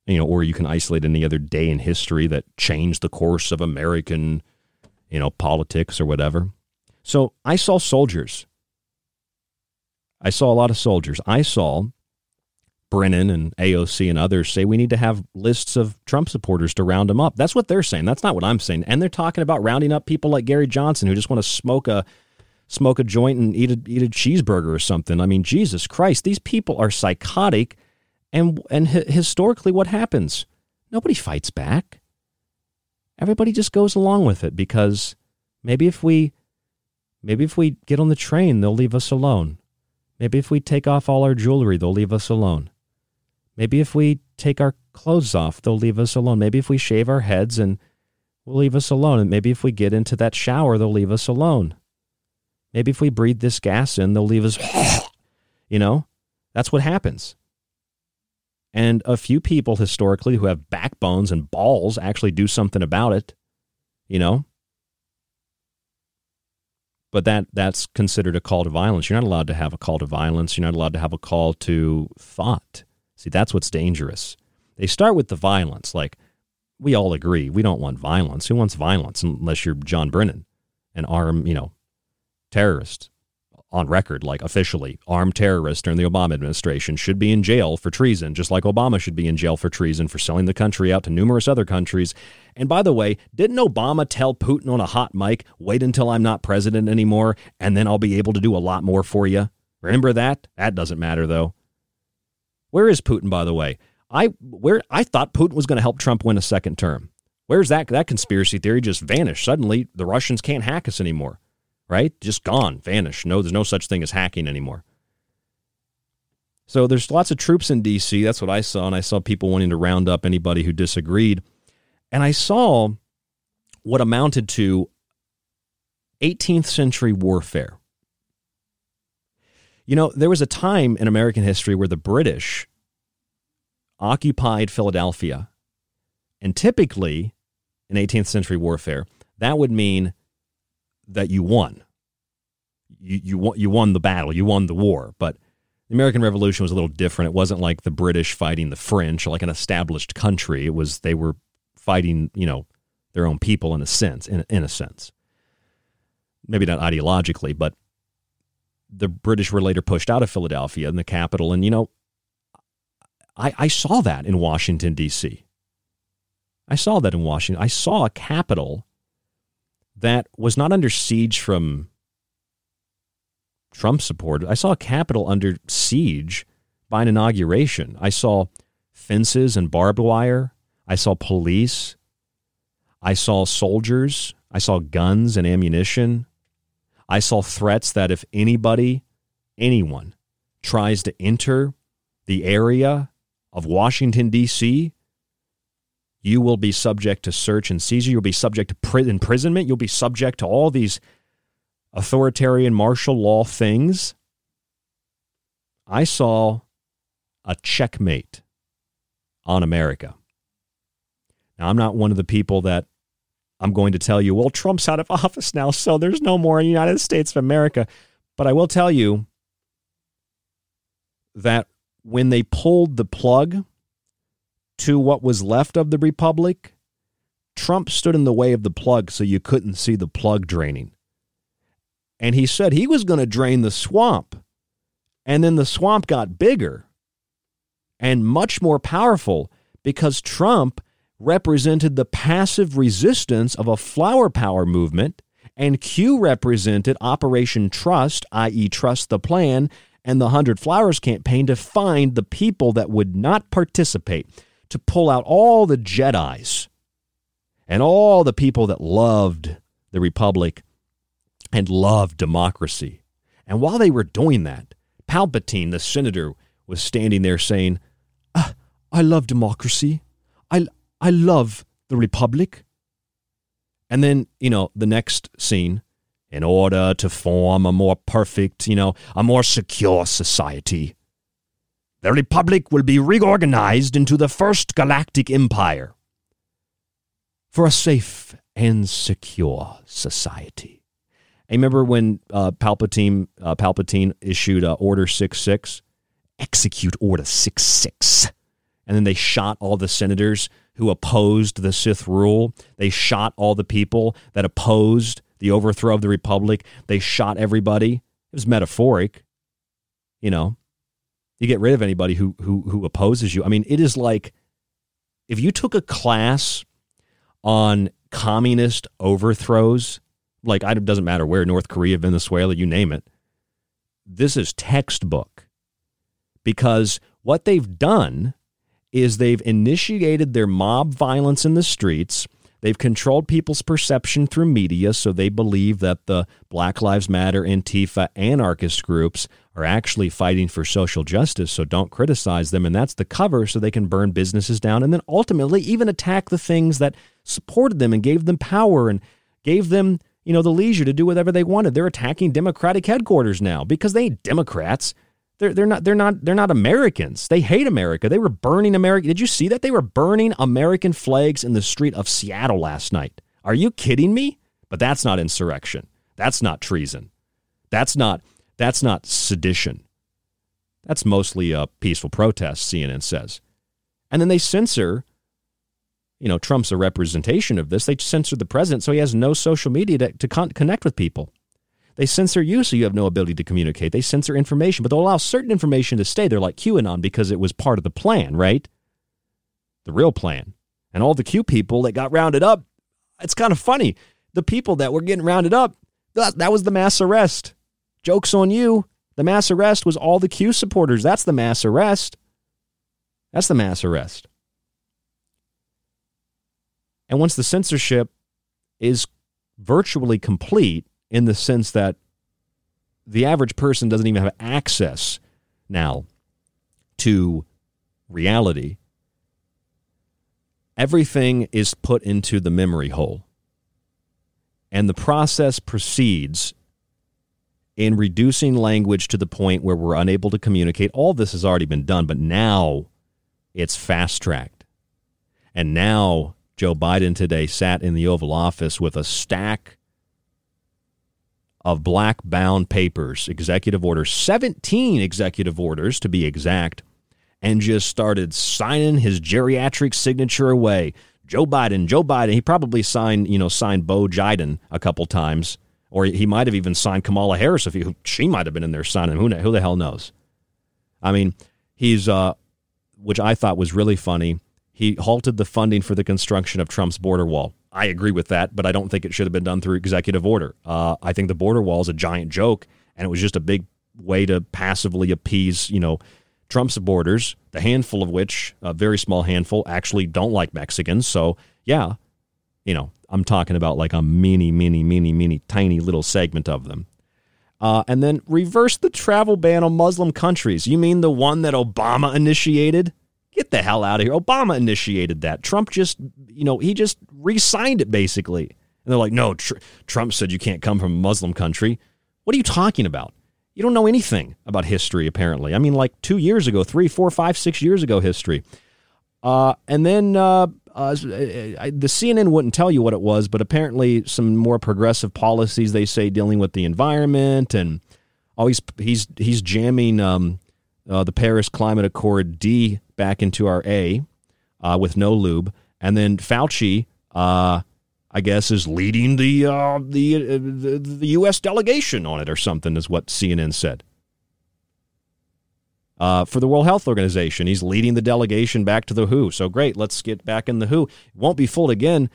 You know, or you can isolate any other day in history that changed the course of American, you know, politics or whatever. So I saw soldiers. I saw a lot of soldiers. I saw Brennan and AOC and others say we need to have lists of Trump supporters to round them up. That's what they're saying. That's not what I'm saying. And they're talking about rounding up people like Gary Johnson who just want to smoke a smoke a joint and eat a eat a cheeseburger or something. I mean, Jesus Christ, these people are psychotic. And and historically, what happens? Nobody fights back. Everybody just goes along with it because maybe if we maybe if we get on the train, they'll leave us alone. Maybe if we take off all our jewelry, they'll leave us alone. Maybe if we take our clothes off, they'll leave us alone. Maybe if we shave our heads and will leave us alone. And maybe if we get into that shower, they'll leave us alone. Maybe if we breathe this gas in, they'll leave us, you know, that's what happens. And a few people historically who have backbones and balls actually do something about it, you know. but that that's considered a call to violence. You're not allowed to have a call to violence. You're not allowed to have a call to thought. See, that's what's dangerous. They start with the violence, like we all agree we don't want violence. Who wants violence unless you're John Brennan, an armed, you know, terrorist on record, like officially, armed terrorist during the Obama administration should be in jail for treason, just like Obama should be in jail for treason for selling the country out to numerous other countries. And by the way, didn't Obama tell Putin on a hot mic, wait until I'm not president anymore, and then I'll be able to do a lot more for you? Remember that? That doesn't matter, though. Where is Putin, by the way? I where I thought Putin was going to help Trump win a second term. Where's that that conspiracy theory just vanished? Suddenly the Russians can't hack us anymore right? Just gone, vanished. No, there's no such thing as hacking anymore. So there's lots of troops in D.C. That's what I saw, and I saw people wanting to round up anybody who disagreed. And I saw what amounted to 18th century warfare. You know, there was a time in American history where the British occupied Philadelphia. And typically, in 18th century warfare, that would mean that you won. You you won, you won the battle, you won the war, but the American Revolution was a little different. It wasn't like the British fighting the French, like an established country. It was they were fighting, you know, their own people in a sense, in, in a sense. Maybe not ideologically, but the British were later pushed out of Philadelphia and the capital. And, you know, I, I saw that in Washington, D.C. I saw that in Washington. I saw a capital that was not under siege from Trump supporters. I saw a capital under siege by an inauguration. I saw fences and barbed wire. I saw police. I saw soldiers. I saw guns and ammunition. I saw threats that if anybody, anyone, tries to enter the area of Washington, D.C., you will be subject to search and seizure. You'll be subject to pri- imprisonment. You'll be subject to all these authoritarian martial law things. I saw a checkmate on America. Now, I'm not one of the people that I'm going to tell you, well, Trump's out of office now, so there's no more United States of America. But I will tell you that when they pulled the plug to what was left of the republic, Trump stood in the way of the plug so you couldn't see the plug draining. And he said he was going to drain the swamp. And then the swamp got bigger and much more powerful because Trump represented the passive resistance of a flower power movement, and Q represented Operation Trust, i.e., Trust the Plan, and the 100 Flowers campaign to find the people that would not participate to pull out all the Jedi's and all the people that loved the Republic and loved democracy. And while they were doing that, Palpatine, the senator, was standing there saying, ah, I love democracy. I, love the Republic. And then, you know, the next scene, in order to form a more perfect, you know, a more secure society, the Republic will be reorganized into the First Galactic Empire for a safe and secure society. I remember when uh, Palpatine, uh, Palpatine issued uh, Order 66, execute Order 66. And then they shot all the senators who opposed the Sith rule. They shot all the people that opposed the overthrow of the Republic. They shot everybody. It was metaphoric, you know you get rid of anybody who who who opposes you. I mean, it is like if you took a class on communist overthrows, like it doesn't matter where, North Korea, Venezuela, you name it. This is textbook because what they've done is they've initiated their mob violence in the streets. They've controlled people's perception through media, so they believe that the Black Lives Matter, Antifa, anarchist groups are actually fighting for social justice, so don't criticize them. And that's the cover so they can burn businesses down and then ultimately even attack the things that supported them and gave them power and gave them, you know, the leisure to do whatever they wanted. They're attacking Democratic headquarters now because they ain't Democrats. They're, they're not they're not they're not Americans. They hate America. They were burning America. Did you see that? They were burning American flags in the street of Seattle last night. Are you kidding me? But that's not insurrection. That's not treason. That's not that's not sedition. That's mostly a peaceful protest, CNN says. And then they censor, you know, Trump's a representation of this. They censored the president so he has no social media to, to con- connect with people. They censor you so you have no ability to communicate. They censor information, but they'll allow certain information to stay. They're like QAnon because it was part of the plan, right? The real plan. And all the Q people that got rounded up, it's kind of funny. The people that were getting rounded up, that, that was the mass arrest. Joke's on you. The mass arrest was all the Q supporters. That's the mass arrest. That's the mass arrest. And once the censorship is virtually complete, in the sense that the average person doesn't even have access now to reality, everything is put into the memory hole. And the process proceeds in reducing language to the point where we're unable to communicate. All this has already been done, but now it's fast tracked. And now Joe Biden today sat in the Oval Office with a stack of black bound papers, executive orders, 17 executive orders to be exact, and just started signing his geriatric signature away. Joe Biden, Joe Biden, he probably signed, you know, signed Bo Jiden a couple times, or he might have even signed Kamala Harris if he, she might have been in there signing. Who, who the hell knows? I mean, he's, uh, which I thought was really funny. He halted the funding for the construction of Trump's border wall. I agree with that, but I don't think it should have been done through executive order. Uh, I think the border wall is a giant joke, and it was just a big way to passively appease, you know, Trump supporters, the handful of which, a very small handful, actually don't like Mexicans. So, yeah, you know, I'm talking about like a mini, mini, mini, mini, tiny little segment of them. Uh, and then reverse the travel ban on Muslim countries. You mean the one that Obama initiated? Get the hell out of here. Obama initiated that. Trump just, you know, he just re signed it basically. And they're like, no, tr- Trump said you can't come from a Muslim country. What are you talking about? You don't know anything about history, apparently. I mean, like two years ago, three, four, five, six years ago history. Uh, and then uh, uh, the CNN wouldn't tell you what it was, but apparently some more progressive policies they say dealing with the environment and oh, he's he's he's jamming um, uh, the Paris Climate Accord D back into our A uh, with no lube, and then Fauci, uh, I guess, is leading the, uh, the, uh, the the U.S. delegation on it or something, is what CNN said. Uh, for the World Health Organization, he's leading the delegation back to the WHO. So great, let's get back in the WHO. Won't be fooled again.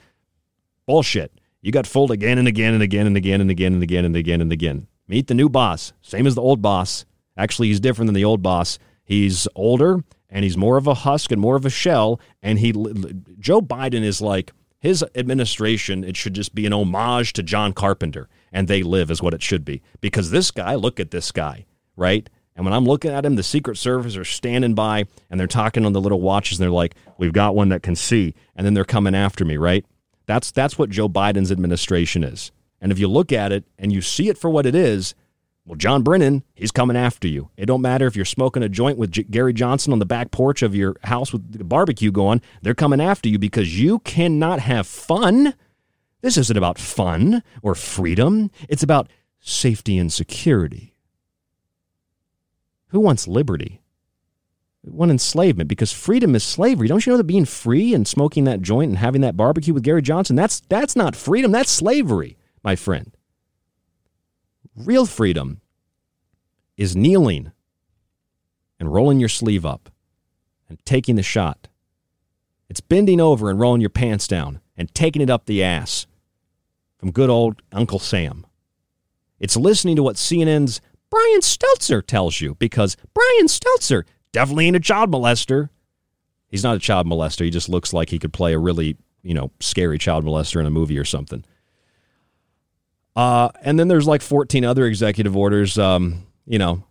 Bullshit. You got fooled again and again and again and again and again and again and again and again. Meet the new boss, same as the old boss. Actually, he's different than the old boss. He's older and he's more of a husk and more of a shell. And he, Joe Biden is like his administration. It should just be an homage to John Carpenter, and they live is what it should be. Because this guy, look at this guy, right? And when I'm looking at him, the Secret Service are standing by and they're talking on the little watches. And they're like, "We've got one that can see," and then they're coming after me, right? That's that's what Joe Biden's administration is. And if you look at it and you see it for what it is, well, John Brennan, he's coming after you. It don't matter if you're smoking a joint with J- Gary Johnson on the back porch of your house with the barbecue going. They're coming after you because you cannot have fun. This isn't about fun or freedom. It's about safety and security. Who wants liberty? Want enslavement because freedom is slavery. Don't you know that being free and smoking that joint and having that barbecue with Gary Johnson, that's that's not freedom, that's slavery, my friend. Real freedom is kneeling and rolling your sleeve up and taking the shot. It's bending over and rolling your pants down and taking it up the ass from good old Uncle Sam. It's listening to what CNN's Brian Stelter tells you because Brian Stelter definitely ain't a child molester. He's not a child molester. He just looks like he could play a really, you know, scary child molester in a movie or something. Uh, and then there's like 14 other executive orders, um, you know,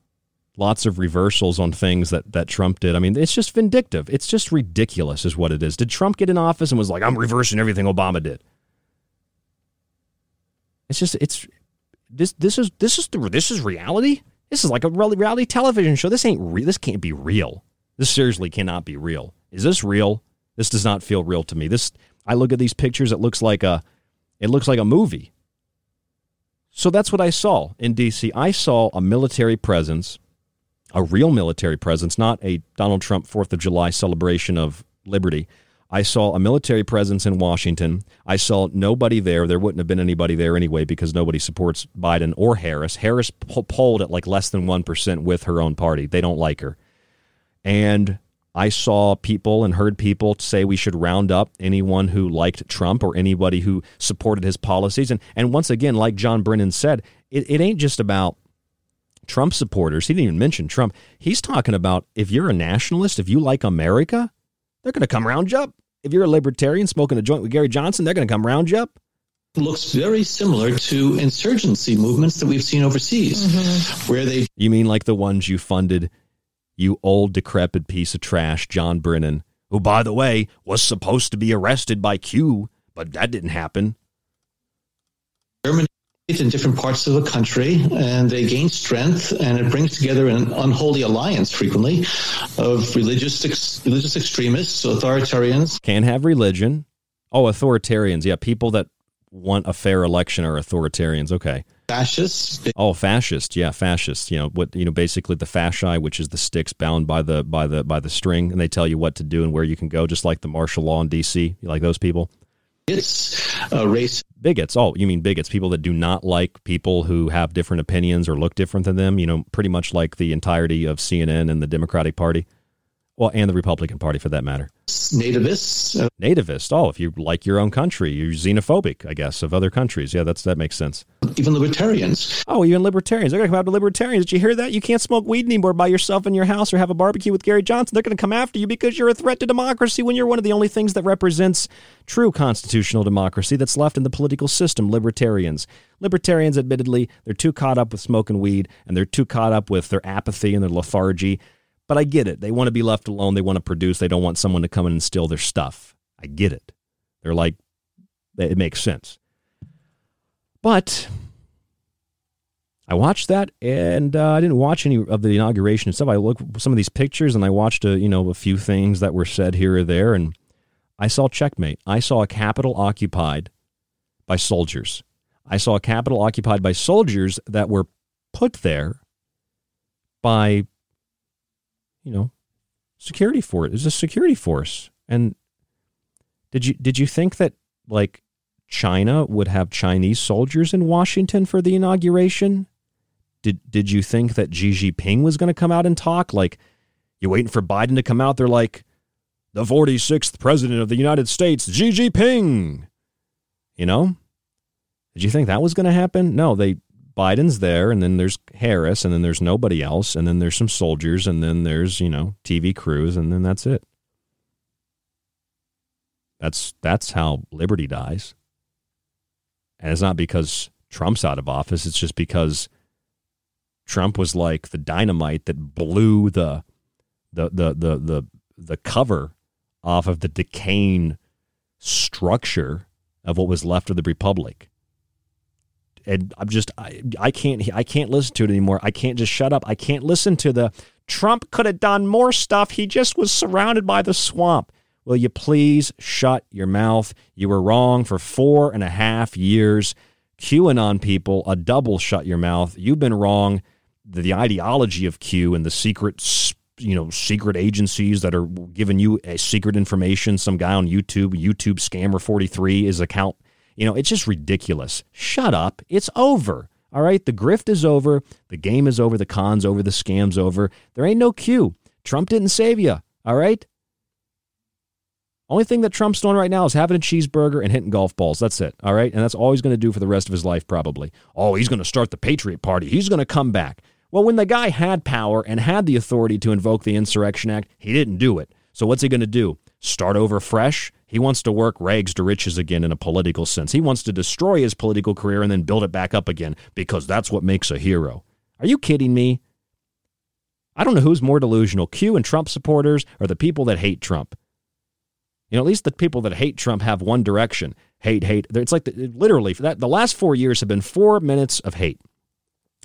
lots of reversals on things that, that Trump did. I mean, it's just vindictive. It's just ridiculous, is what it is. Did Trump get in office and was like, I'm reversing everything Obama did? It's just, it's, this, this is, this is, the, this is reality. This is like a reality television show. This ain't. This can't be real. This seriously cannot be real. Is this real? This does not feel real to me. This, I look at these pictures. It looks like a, it looks like a movie So that's what I saw in D.C. I saw a military presence, a real military presence, not a Donald Trump 4th of July celebration of liberty. I saw a military presence in Washington. I saw nobody there. There wouldn't have been anybody there anyway because nobody supports Biden or Harris. Harris polled at like less than 1% with her own party. They don't like her. And I saw people and heard people say we should round up anyone who liked Trump or anybody who supported his policies. And, and once again, like John Brennan said, it, it ain't just about Trump supporters. He didn't even mention Trump. He's talking about if you're a nationalist, if you like America, they're going to come round you up. If you're a libertarian smoking a joint with Gary Johnson, they're going to come round you up looks very similar to insurgency movements that we've seen overseas, mm-hmm. where they. You mean like the ones you funded you old decrepit piece of trash, John Brennan, who, by the way, was supposed to be arrested by Q, but that didn't happen. Germany in different parts of the country, and they gain strength, and it brings together an unholy alliance frequently of religious ex- religious extremists, authoritarians. Can have religion. Oh, authoritarians. Yeah, people that want a fair election are authoritarians. Okay fascists. Oh, fascist, yeah, fascist. You know what? You know, basically the fasci, which is the sticks bound by the by the by the string, and they tell you what to do and where you can go, just like the martial law in D.C. You like those people? It's a uh, race bigots. Oh, you mean bigots? People that do not like people who have different opinions or look different than them. You know, pretty much like the entirety of CNN and the Democratic Party. Well, and the Republican Party for that matter. Nativists. Uh, Nativist. Oh, if you like your own country, you're xenophobic, I guess, of other countries. Yeah, that's that makes sense. Even libertarians. Oh, even libertarians. They're going to come after libertarians. Did you hear that? You can't smoke weed anymore by yourself in your house or have a barbecue with Gary Johnson. They're going to come after you because you're a threat to democracy when you're one of the only things that represents true constitutional democracy that's left in the political system. Libertarians. Libertarians, admittedly, they're too caught up with smoking weed and they're too caught up with their apathy and their lethargy but I get it. They want to be left alone. They want to produce. They don't want someone to come in and steal their stuff. I get it. They're like, it makes sense. But I watched that, and uh, I didn't watch any of the inauguration stuff. I looked some of these pictures, and I watched a you know a few things that were said here or there, and I saw checkmate. I saw a capital occupied by soldiers. I saw a capital occupied by soldiers that were put there by you know, security force. It's a security force. And did you did you think that like China would have Chinese soldiers in Washington for the inauguration? Did did you think that Xi Jinping was going to come out and talk? Like, you waiting for Biden to come out? They're like, the 46th president of the United States, Xi Jinping. You know? Did you think that was going to happen? No, they Biden's there, and then there's Harris, and then there's nobody else, and then there's some soldiers, and then there's you know TV crews, and then that's it. That's that's how liberty dies. And it's not because Trump's out of office; it's just because Trump was like the dynamite that blew the the the the the, the cover off of the decaying structure of what was left of the republic and I'm just I, I can't I can't listen to it anymore. I can't just shut up. I can't listen to the Trump could have done more stuff. He just was surrounded by the swamp. Will you please shut your mouth? You were wrong for four and a half years. QAnon people, a double shut your mouth. You've been wrong. The, the ideology of Q and the secret, you know, secret agencies that are giving you a secret information. Some guy on YouTube, YouTube scammer forty three, is account you know, it's just ridiculous. Shut up. It's over. All right. The grift is over. The game is over. The con's over. The scam's over. There ain't no Q. Trump didn't save you. All right. Only thing that Trump's doing right now is having a cheeseburger and hitting golf balls. That's it. All right. And that's all he's going to do for the rest of his life, probably. Oh, he's going to start the Patriot Party. He's going to come back. Well, when the guy had power and had the authority to invoke the Insurrection Act, he didn't do it. So what's he going to do? Start over fresh? He wants to work rags to riches again in a political sense. He wants to destroy his political career and then build it back up again because that's what makes a hero. Are you kidding me? I don't know who's more delusional, Q and Trump supporters or the people that hate Trump. You know, at least the people that hate Trump have one direction hate, hate. It's like the, literally that the last four years have been four minutes of hate.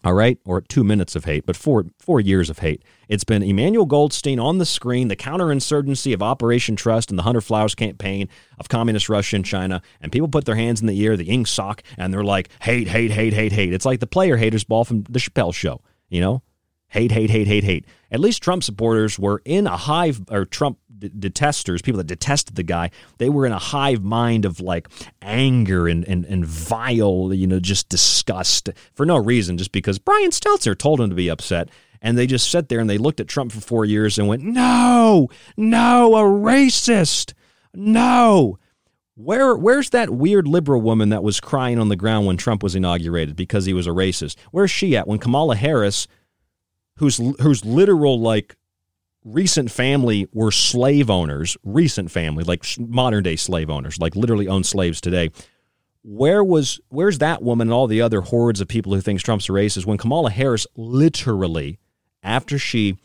All right, or two minutes of hate, but four four years of hate. It's been Emmanuel Goldstein on the screen, the counterinsurgency of Operation Trust and the Hundred Flowers campaign of communist Russia and China, and people put their hands in the air, the Ingsoc, and they're like, hate, hate, hate, hate, hate. It's like the player haters ball from the Chappelle show, you know? Hate, hate, hate, hate, hate. At least Trump supporters were in a hive, or Trump detesters, people that detested the guy, they were in a hive mind of like anger and, and, and vile, you know, just disgust for no reason, just because Brian Stelter told them to be upset. And they just sat there and they looked at Trump for four years and went, no, no, a racist. No. Where, where's that weird liberal woman that was crying on the ground when Trump was inaugurated because he was a racist? Where's she at when Kamala Harris, who's who's literal like recent family were slave owners, recent family, like modern day slave owners, like literally own slaves today. Where was where's that woman and all the other hordes of people who thinks Trump's a racist when Kamala Harris literally, after she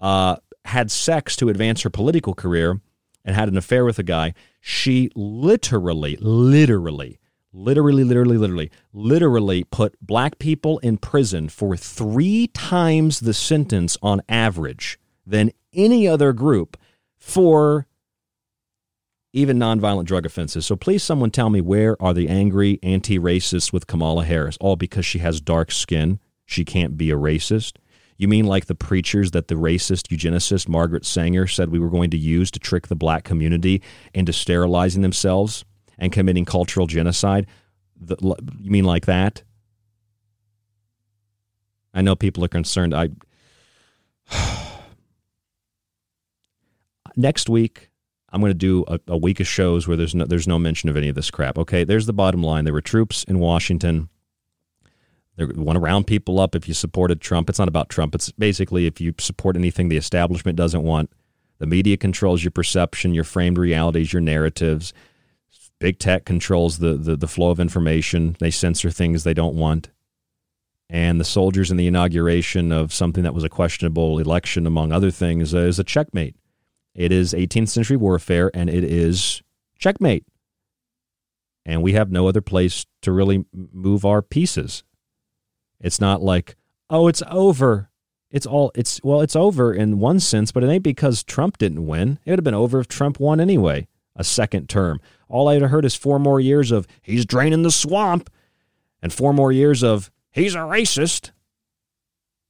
uh, had sex to advance her political career and had an affair with a guy, she literally, literally, literally, literally, literally, literally put black people in prison for three times the sentence on average than any other group for even nonviolent drug offenses. So please, someone tell me where are the angry anti racists with Kamala Harris? All because she has dark skin. She can't be a racist. You mean like the preachers that the racist eugenicist Margaret Sanger said we were going to use to trick the black community into sterilizing themselves and committing cultural genocide? The, you mean like that? I know people are concerned. I next week I'm going to do a, a, week of shows where there's no there's no mention of any of this crap. Okay, there's the bottom line. There were troops in Washington. They want to round people up if you supported Trump. It's not about Trump. It's basically if you support anything the establishment doesn't want. The media controls your perception, your framed realities, your narratives. Big tech controls the, the, the flow of information. They censor things they don't want. And the soldiers in the inauguration of something that was a questionable election, among other things, uh, is a checkmate it is 18th century warfare and it is checkmate. And we have no other place to really move our pieces. It's not like, oh, it's over. It's all, it's, well, it's over in one sense, but it ain't because Trump didn't win. It would have been over if Trump won anyway, a second term. All I'd heard is four more years of he's draining the swamp and four more years of he's a racist.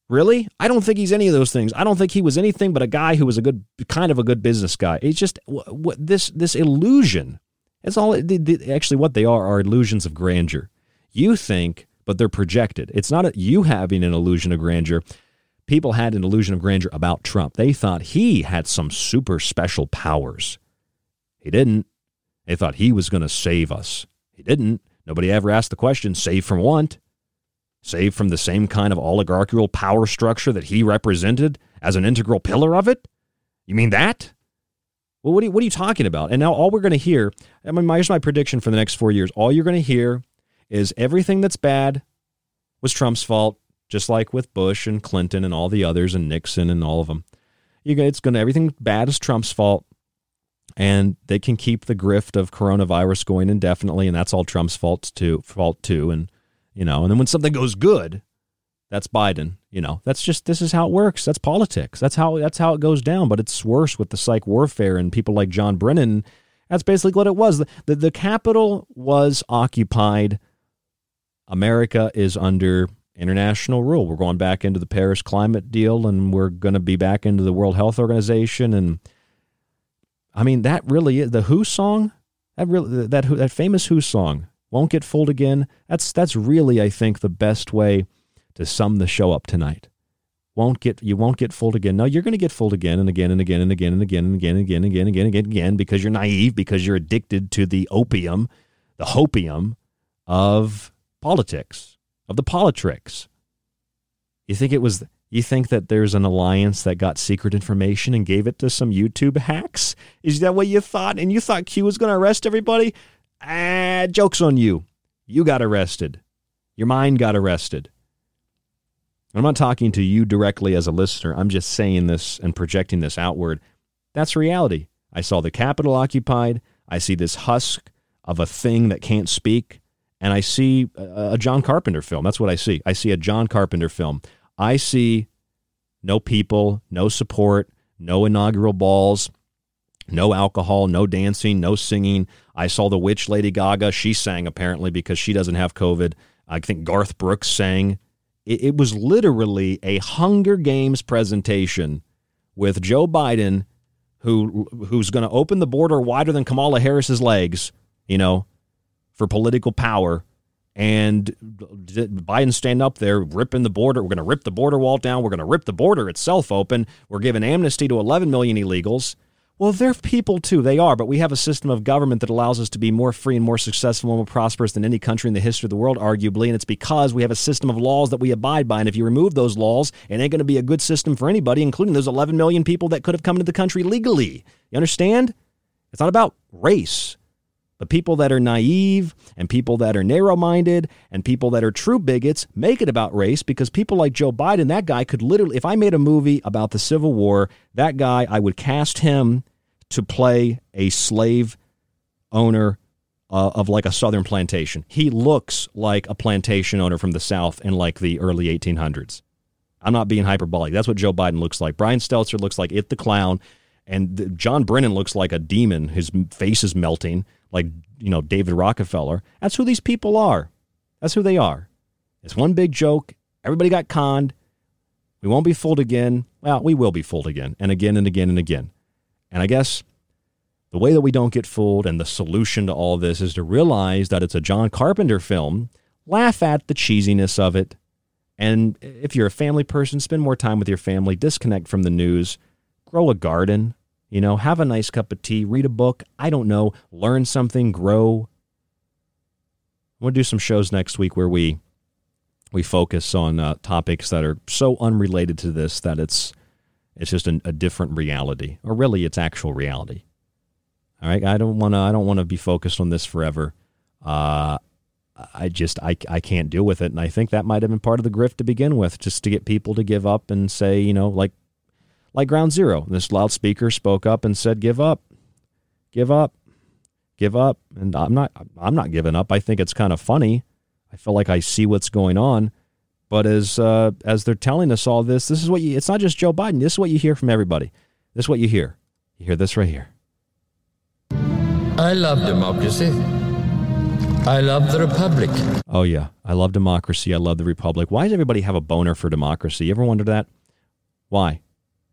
Really? I don't think he's any of those things. I don't think he was anything but a guy who was a good, kind of a good business guy. It's just what this this illusion. It's all actually what they are are illusions of grandeur. You think, but they're projected. It's not a, you having an illusion of grandeur. People had an illusion of grandeur about Trump. They thought he had some super special powers. He didn't. They thought he was going to save us. He didn't. Nobody ever asked the question, save from what? Save from the same kind of oligarchical power structure that he represented as an integral pillar of it? You mean that? Well, what are you, what are you talking about? And now all we're going to hear, I mean, here's my prediction for the next four years. All you're going to hear is everything that's bad was Trump's fault, just like with Bush and Clinton and all the others and Nixon and all of them. You, it's going to, everything bad is Trump's fault. And they can keep the grift of coronavirus going indefinitely, and that's all Trump's fault too. Fault too, and you know, and then when something goes good, that's Biden. You know, that's just this is how it works. That's politics. That's how that's how it goes down. But it's worse with the psych warfare and people like John Brennan. That's basically what it was. The, the, the Capitol was occupied. America is under international rule. We're going back into the Paris climate deal, and we're going to be back into the World Health Organization. And I mean, that really is the Who song. That really that that famous Who song won't get fooled again. That's that's really, I think, the best way to sum the show up tonight. Won't get you won't get fooled again. No, you're going to get fooled again and again and again and again and again and again and again and again and again and again, again because you're naive because you're addicted to the opium, the hopium of politics, of the politricks. You think it was you think that there's an alliance that got secret information and gave it to some YouTube hacks? Is that what you thought? And you thought Q was going to arrest everybody? Ah, joke's on you. You got arrested. Your mind got arrested. I'm not talking to you directly as a listener. I'm just saying this and projecting this outward. That's reality. I saw the Capitol occupied. I see this husk of a thing that can't speak, and I see a, a John Carpenter film. That's what I see. I see a John Carpenter film. I see no people, no support, no inaugural balls, no alcohol, no dancing, no singing. I saw the witch Lady Gaga. She sang apparently because she doesn't have COVID. I think Garth Brooks sang. It, it was literally a Hunger Games presentation with Joe Biden, who who's going to open the border wider than Kamala Harris's legs, you know, for political power. And Biden stand up there ripping the border. We're going to rip the border wall down. We're going to rip the border itself open. We're giving amnesty to 11 million illegals. Well, they're people too. They are, but we have a system of government that allows us to be more free and more successful and more prosperous than any country in the history of the world, arguably. And it's because we have a system of laws that we abide by. And if you remove those laws, it ain't going to be a good system for anybody, including those 11 million people that could have come into the country legally. You understand? It's not about race. But people that are naive and people that are narrow minded and people that are true bigots make it about race because people like Joe Biden, that guy could literally, if I made a movie about the Civil War, that guy, I would cast him to play a slave owner uh, of like a southern plantation. He looks like a plantation owner from the South in like the early 1800s. I'm not being hyperbolic. That's what Joe Biden looks like. Brian Stelter looks like It the Clown. And John Brennan looks like a demon. His face is melting like, you know, David Rockefeller. That's who these people are. That's who they are. It's one big joke. Everybody got conned. We won't be fooled again. Well, we will be fooled again and again and again and again. And I guess the way that we don't get fooled and the solution to all this is to realize that it's a John Carpenter film, laugh at the cheesiness of it. And if you're a family person, spend more time with your family, disconnect from the news, grow a garden, you know, have a nice cup of tea, read a book. I don't know, learn something, grow. We'll do some shows next week where we we focus on uh, topics that are so unrelated to this that it's it's just a, a different reality, or really, it's actual reality. All right, I don't want to. I don't want to be focused on this forever. Uh, I just I, I can't deal with it, and I think that might have been part of the grift to begin with, just to get people to give up and say, you know, like like Ground Zero. This loudspeaker spoke up and said, "Give up, give up, give up." And I'm not I'm not giving up. I think it's kind of funny. I feel like I see what's going on. But as uh, as they're telling us all this, this is what you. It's not just Joe Biden. This is what you hear from everybody. This is what you hear. You hear this right here. I love democracy. I love the republic. Oh yeah, I love democracy. I love the republic. Why does everybody have a boner for democracy? You ever wonder that? Why?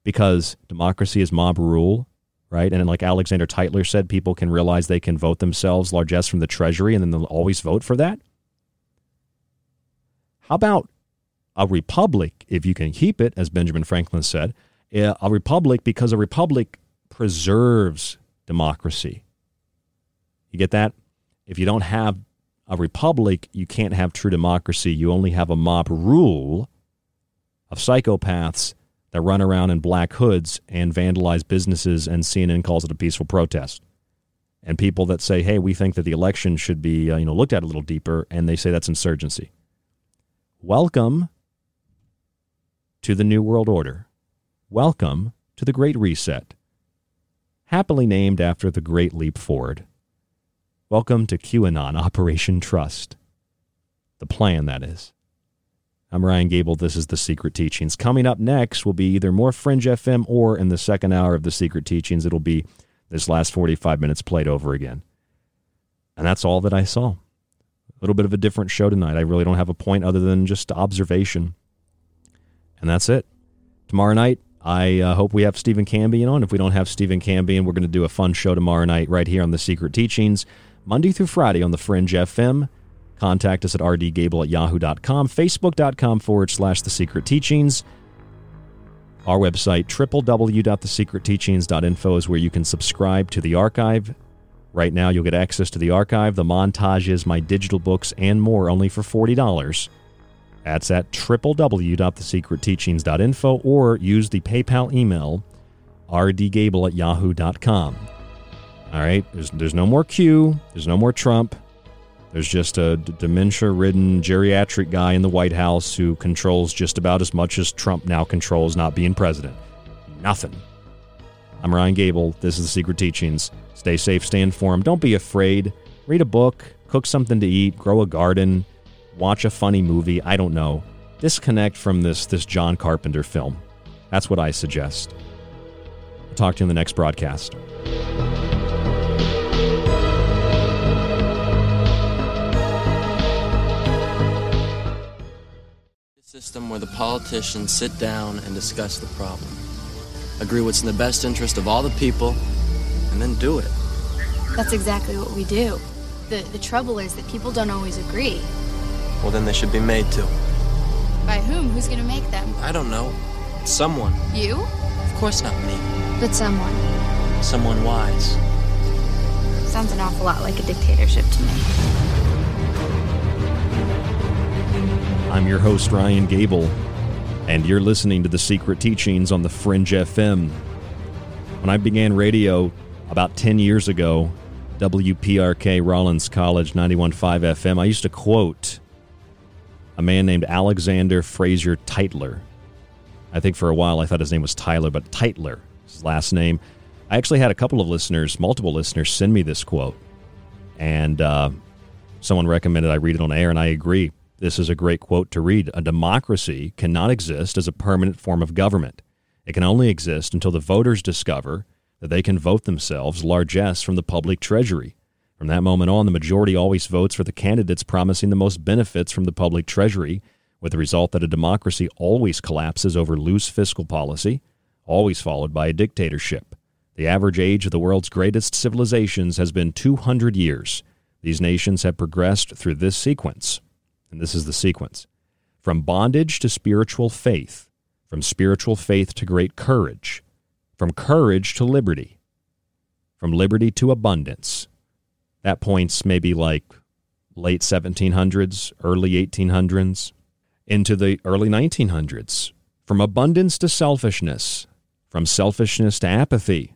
Because democracy is mob rule, right? And like Alexander Tytler said, people can realize they can vote themselves largesse from the treasury and then they'll always vote for that. How about a republic, if you can keep it, as Benjamin Franklin said, eh, a republic because a republic preserves democracy. You get that? If you don't have a republic, you can't have true democracy. You only have a mob rule of psychopaths that run around in black hoods and vandalize businesses, and CNN calls it a peaceful protest. And people that say, "Hey, we think that the election should be uh, you know looked at a little deeper," and they say that's insurgency. Welcome to the New World Order. Welcome to the Great Reset, happily named after the Great Leap Forward. Welcome to QAnon Operation Trust. The plan, that is. I'm Ryan Gable. This is The Secret Teachings. Coming up next will be either more Fringe FM or in the second hour of The Secret Teachings, it'll be this last 45 minutes played over again. And that's all that I saw. A little bit of a different show tonight. I really don't have a point other than just observation. And that's it. Tomorrow night, I uh, hope we have Stephen Cambian on. If we don't have Stephen Cambian, we're going to do a fun show tomorrow night right here on The Secret Teachings, Monday through Friday on The Fringe FM. Contact us at rdgable at yahoo.com, facebook.com forward slash the secret teachings. Our website, www.thesecretteachings.info, is where you can subscribe to the archive. Right now, you'll get access to the archive, the montages, my digital books, and more only for $40. That's at www.thesecretteachings.info or use the PayPal email, rdgable at yahoo.com. All right, there's, there's no more Q, there's no more Trump. There's just a d- dementia ridden geriatric guy in the White House who controls just about as much as Trump now controls not being president. Nothing. I'm Ryan Gable. This is The Secret Teachings. Stay safe, stay informed. Don't be afraid. Read a book, cook something to eat, grow a garden, watch a funny movie. I don't know. Disconnect from this this John Carpenter film. That's what I suggest. I'll talk to you in the next broadcast. System where the politicians sit down and discuss the problem, agree what's in the best interest of all the people, and then do it. That's exactly what we do. The, the trouble is that people don't always agree. Well, then they should be made to. By whom? Who's going to make them? I don't know. Someone. You? Of course not me. But someone. Someone wise. Sounds an awful lot like a dictatorship to me. I'm your host, Ryan Gable, and you're listening to The Secret Teachings on the Fringe FM. When I began radio about 10 years ago, WPRK Rollins College 91.5 FM, I used to quote a man named Alexander Fraser Tytler. I think for a while I thought his name was Tyler, but Tytler, is his last name. I actually had a couple of listeners, multiple listeners, send me this quote. And uh, someone recommended I read it on air, and I agree. This is a great quote to read. A democracy cannot exist as a permanent form of government. It can only exist until the voters discover that they can vote themselves largesse from the public treasury. From that moment on, the majority always votes for the candidates promising the most benefits from the public treasury, with the result that a democracy always collapses over loose fiscal policy, always followed by a dictatorship. The average age of the world's greatest civilizations has been 200 years. These nations have progressed through this sequence and this is the sequence from bondage to spiritual faith, from spiritual faith to great courage, from courage to liberty, from liberty to abundance. That points maybe like late 1700s, early 1800s, into the early 1900s, from abundance to selfishness, from selfishness to apathy.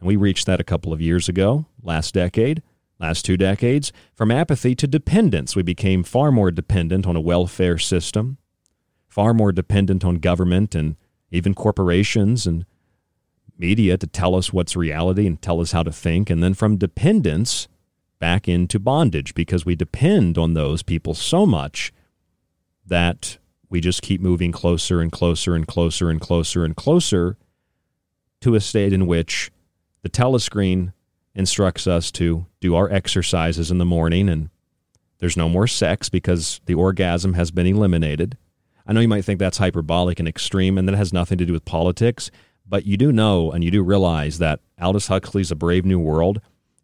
And we reached that a couple of years ago, last decade. Last two decades, from apathy to dependence, we became far more dependent on a welfare system, far more dependent on government and even corporations and media to tell us what's reality and tell us how to think. And then from dependence back into bondage because we depend on those people so much that we just keep moving closer and closer and closer and closer and closer to a state in which the telescreen instructs us to do our exercises in the morning and there's no more sex because the orgasm has been eliminated. I know you might think that's hyperbolic and extreme and that has nothing to do with politics, but you do know and you do realize that Aldous Huxley's A Brave New World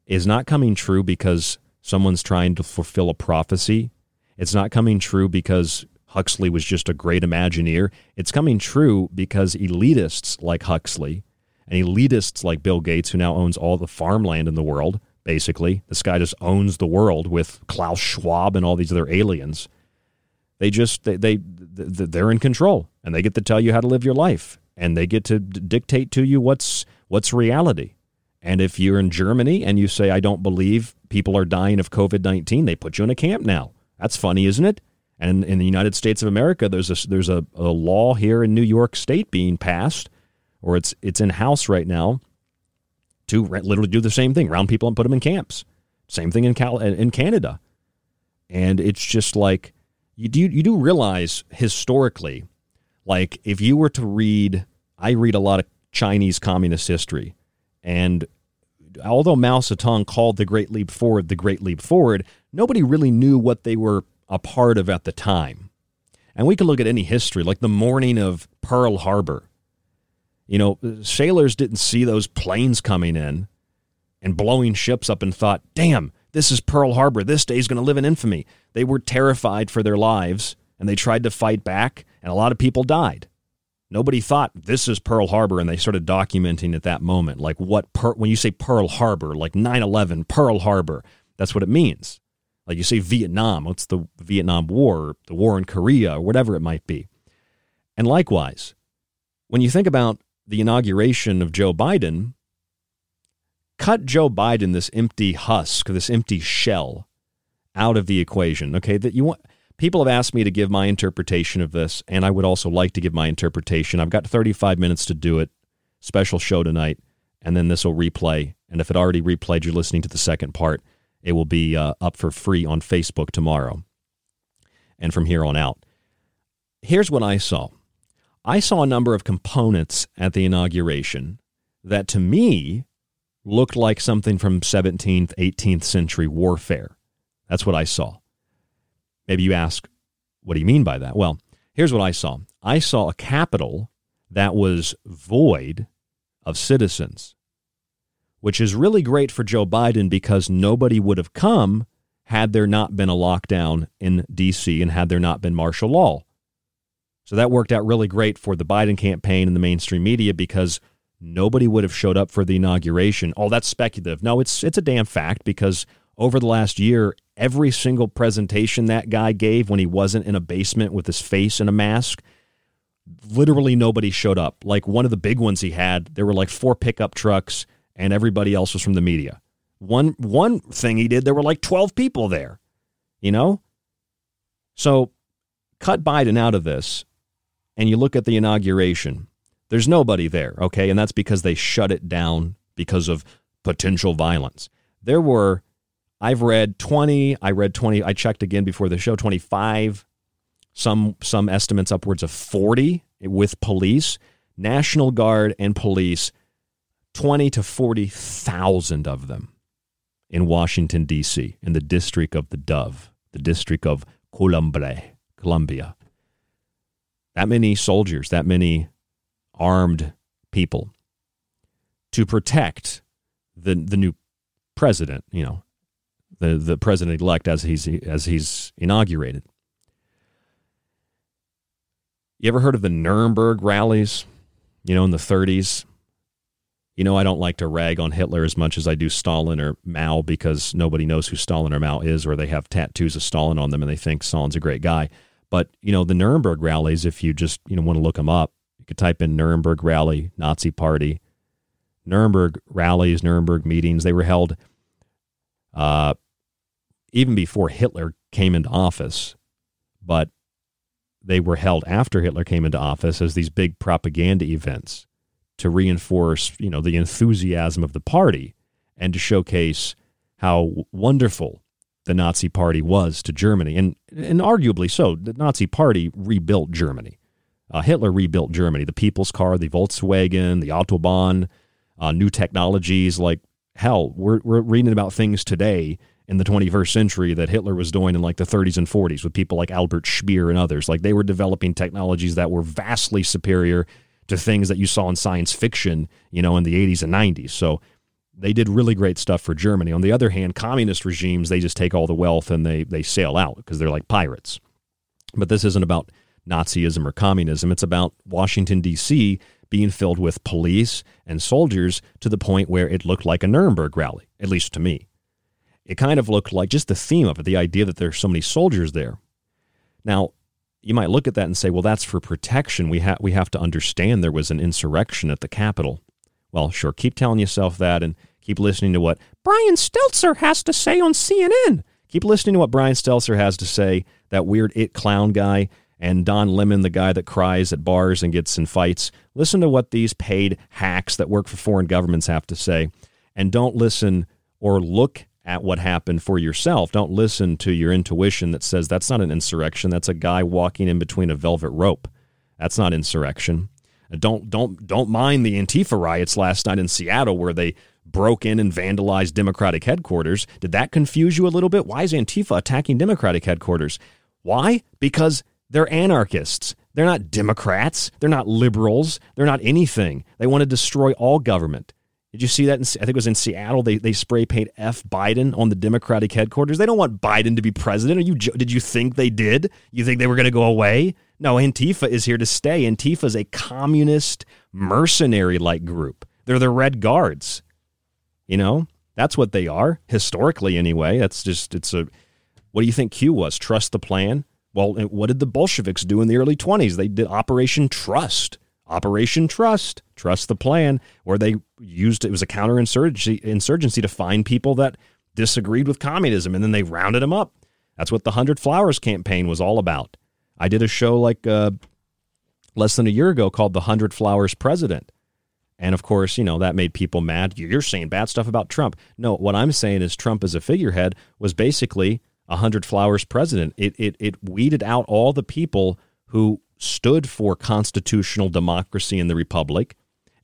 is not coming true because someone's trying to fulfill a prophecy. It's not coming true because Huxley was just a great Imagineer. It's coming true because elitists like Huxley and elitists like Bill Gates, who now owns all the farmland in the world, basically, this guy just owns the world with Klaus Schwab and all these other aliens. They just they, they they're in control, and they get to tell you how to live your life, and they get to dictate to you what's what's reality. And if you're in Germany and you say I don't believe people are dying of COVID nineteen, they put you in a camp now. That's funny, isn't it? And in the United States of America, there's a there's a, a law here in New York State being passed or it's it's in house right now to literally do the same thing, round people and put them in camps. Same thing in Cal- in Canada, and it's just like you do you do realize historically, like if you were to read, I read a lot of Chinese communist history, and although Mao Zedong called the Great Leap Forward the Great Leap Forward, nobody really knew what they were a part of at the time. And we can look at any history, like the morning of Pearl Harbor. You know, sailors didn't see those planes coming in and blowing ships up and thought, damn, this is Pearl Harbor. This day is going to live in infamy. They were terrified for their lives and they tried to fight back, and a lot of people died. Nobody thought this is Pearl Harbor, and they started documenting at that moment, like what per- when you say Pearl Harbor, like 9/11, Pearl Harbor, that's what it means. Like you say Vietnam, what's the Vietnam War, the war in Korea, or whatever it might be. And likewise, when you think about the inauguration of Joe Biden, cut Joe Biden, this empty husk, this empty shell, out of the equation. Okay, that you want. People have asked me to give my interpretation of this, and I would also like to give my interpretation. I've got 35 minutes to do it. Special show tonight, and then this will replay. And if it already replayed, you're listening to the second part. It will be uh, up for free on Facebook tomorrow and from here on out. Here's what I saw I saw a number of components at the inauguration that to me looked like something from 17th, 18th century warfare. That's what I saw. Maybe you ask, what do you mean by that? Well, here's what I saw I saw a capital that was void of citizens, which is really great for Joe Biden because nobody would have come had there not been a lockdown in D.C. and had there not been martial law. So that worked out really great for the Biden campaign and the mainstream media because nobody would have showed up for the inauguration. Oh, that's speculative. No, it's it's a damn fact because over the last year, every single presentation that guy gave when he wasn't in a basement with his face in a mask, literally nobody showed up. Like one of the big ones he had, there were like four pickup trucks and everybody else was from the media. One one thing he did, there were like 12 people there. You know? So cut Biden out of this and you look at the inauguration, there's nobody there, okay? And that's because they shut it down because of potential violence. There were, I've read 20, I read 20, I checked again before the show, 25, some, some estimates upwards of 40 with police, National Guard and police, 20 to 40,000 of them in Washington, D.C., in the district of the Dove, the district of Columbia. Columbia that many soldiers, that many armed people to protect the the new president, you know, the the president elect as he's as he's inaugurated. You ever heard of the Nuremberg rallies? You know, in the 30s. You know, I don't like to rag on Hitler as much as I do Stalin or Mao because nobody knows who Stalin or Mao is, or they have tattoos of Stalin on them and they think Stalin's a great guy. But, you know, the Nuremberg rallies, if you just, you know, want to look them up, you could type in Nuremberg rally, Nazi party. Nuremberg rallies, Nuremberg meetings, they were held uh, even before Hitler came into office, but they were held after Hitler came into office as these big propaganda events to reinforce, you know, the enthusiasm of the party and to showcase how wonderful the Nazi Party was to Germany, and and arguably so. The Nazi Party rebuilt Germany. Uh, Hitler rebuilt Germany. The People's Car, the Volkswagen, the Autobahn, uh, new technologies. Like hell, we're we're reading about things today in the 21st century that Hitler was doing in like the 30s and 40s with people like Albert Speer and others. Like they were developing technologies that were vastly superior to things that you saw in science fiction, you know, in the 80s and 90s. So they did really great stuff for Germany. On the other hand, communist regimes, they just take all the wealth and they, they sail out because they're like pirates. But this isn't about Nazism or communism. It's about Washington, D.C. being filled with police and soldiers to the point where it looked like a Nuremberg rally, at least to me. It kind of looked like just the theme of it, the idea that there's so many soldiers there. Now, you might look at that and say, well, that's for protection. We, ha- we have to understand there was an insurrection at the Capitol. Well, sure, keep telling yourself that and keep listening to what Brian Stelter has to say on CNN. Keep listening to what Brian Stelter has to say, that weird it clown guy, and Don Lemon, the guy that cries at bars and gets in fights. Listen to what these paid hacks that work for foreign governments have to say. And don't listen or look at what happened for yourself. Don't listen to your intuition that says that's not an insurrection. That's a guy walking in between a velvet rope. That's not insurrection. Don't don't don't mind the Antifa riots last night in Seattle where they broke in and vandalized Democratic headquarters. Did that confuse you a little bit? Why is Antifa attacking Democratic headquarters? Why? Because they're anarchists. They're not Democrats. They're not liberals. They're not anything. They want to destroy all government. Did you see that? In, I think it was in Seattle. They, they spray paint F Biden on the Democratic headquarters. They don't want Biden to be president. Are you? Did you think they did? You think they were going to go away? No, Antifa is here to stay. Antifa is a communist mercenary like group. They're the Red Guards. You know, that's what they are historically, anyway. That's just, it's a, what do you think Q was? Trust the plan? Well, what did the Bolsheviks do in the early 20s? They did Operation Trust. Operation Trust, trust the plan, where they used it was a counterinsurgency insurgency to find people that disagreed with communism, and then they rounded them up. That's what the Hundred Flowers campaign was all about. I did a show like uh, less than a year ago called The Hundred Flowers President. And of course, you know, that made people mad. You're saying bad stuff about Trump. No, what I'm saying is Trump as a figurehead was basically a hundred flowers president. It, it, it weeded out all the people who stood for constitutional democracy in the republic,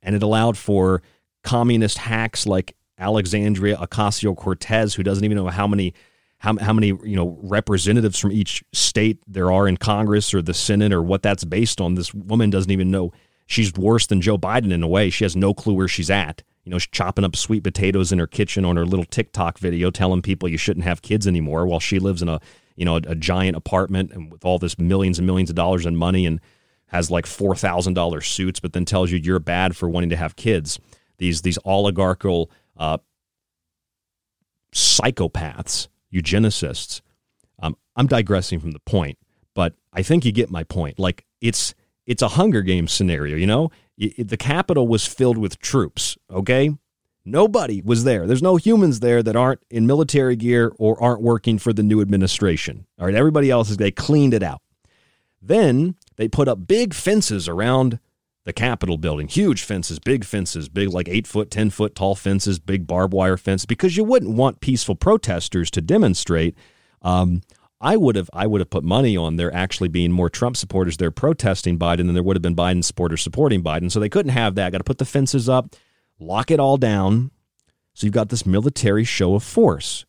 and it allowed for communist hacks like Alexandria Ocasio Cortez, who doesn't even know how many how, how many you know representatives from each state there are in Congress or the Senate or what that's based on. This woman doesn't even know. She's worse than Joe Biden in a way. She has no clue where she's at. You know, she's chopping up sweet potatoes in her kitchen on her little TikTok video, telling people you shouldn't have kids anymore, while she lives in a you know a, a giant apartment and with all this millions and millions of dollars in money and has like four thousand dollar suits, but then tells you you're bad for wanting to have kids. These these oligarchical uh, psychopaths eugenicists. Um, I'm digressing from the point, but I think you get my point. Like it's it's a Hunger Games scenario. You know, the Capitol was filled with troops. Okay, nobody was there. There's no humans there that aren't in military gear or aren't working for the new administration. All right, everybody else is they cleaned it out. Then they put up big fences around the Capitol building. Huge fences, big fences, big like eight foot, 10 foot tall fences, big barbed wire fence, because you wouldn't want peaceful protesters to demonstrate. Um, I would have I would have put money on there actually being more Trump supporters there protesting Biden than there would have been Biden supporters supporting Biden. So they couldn't have that. Got to put the fences up, lock it all down. So you've got this military show of force.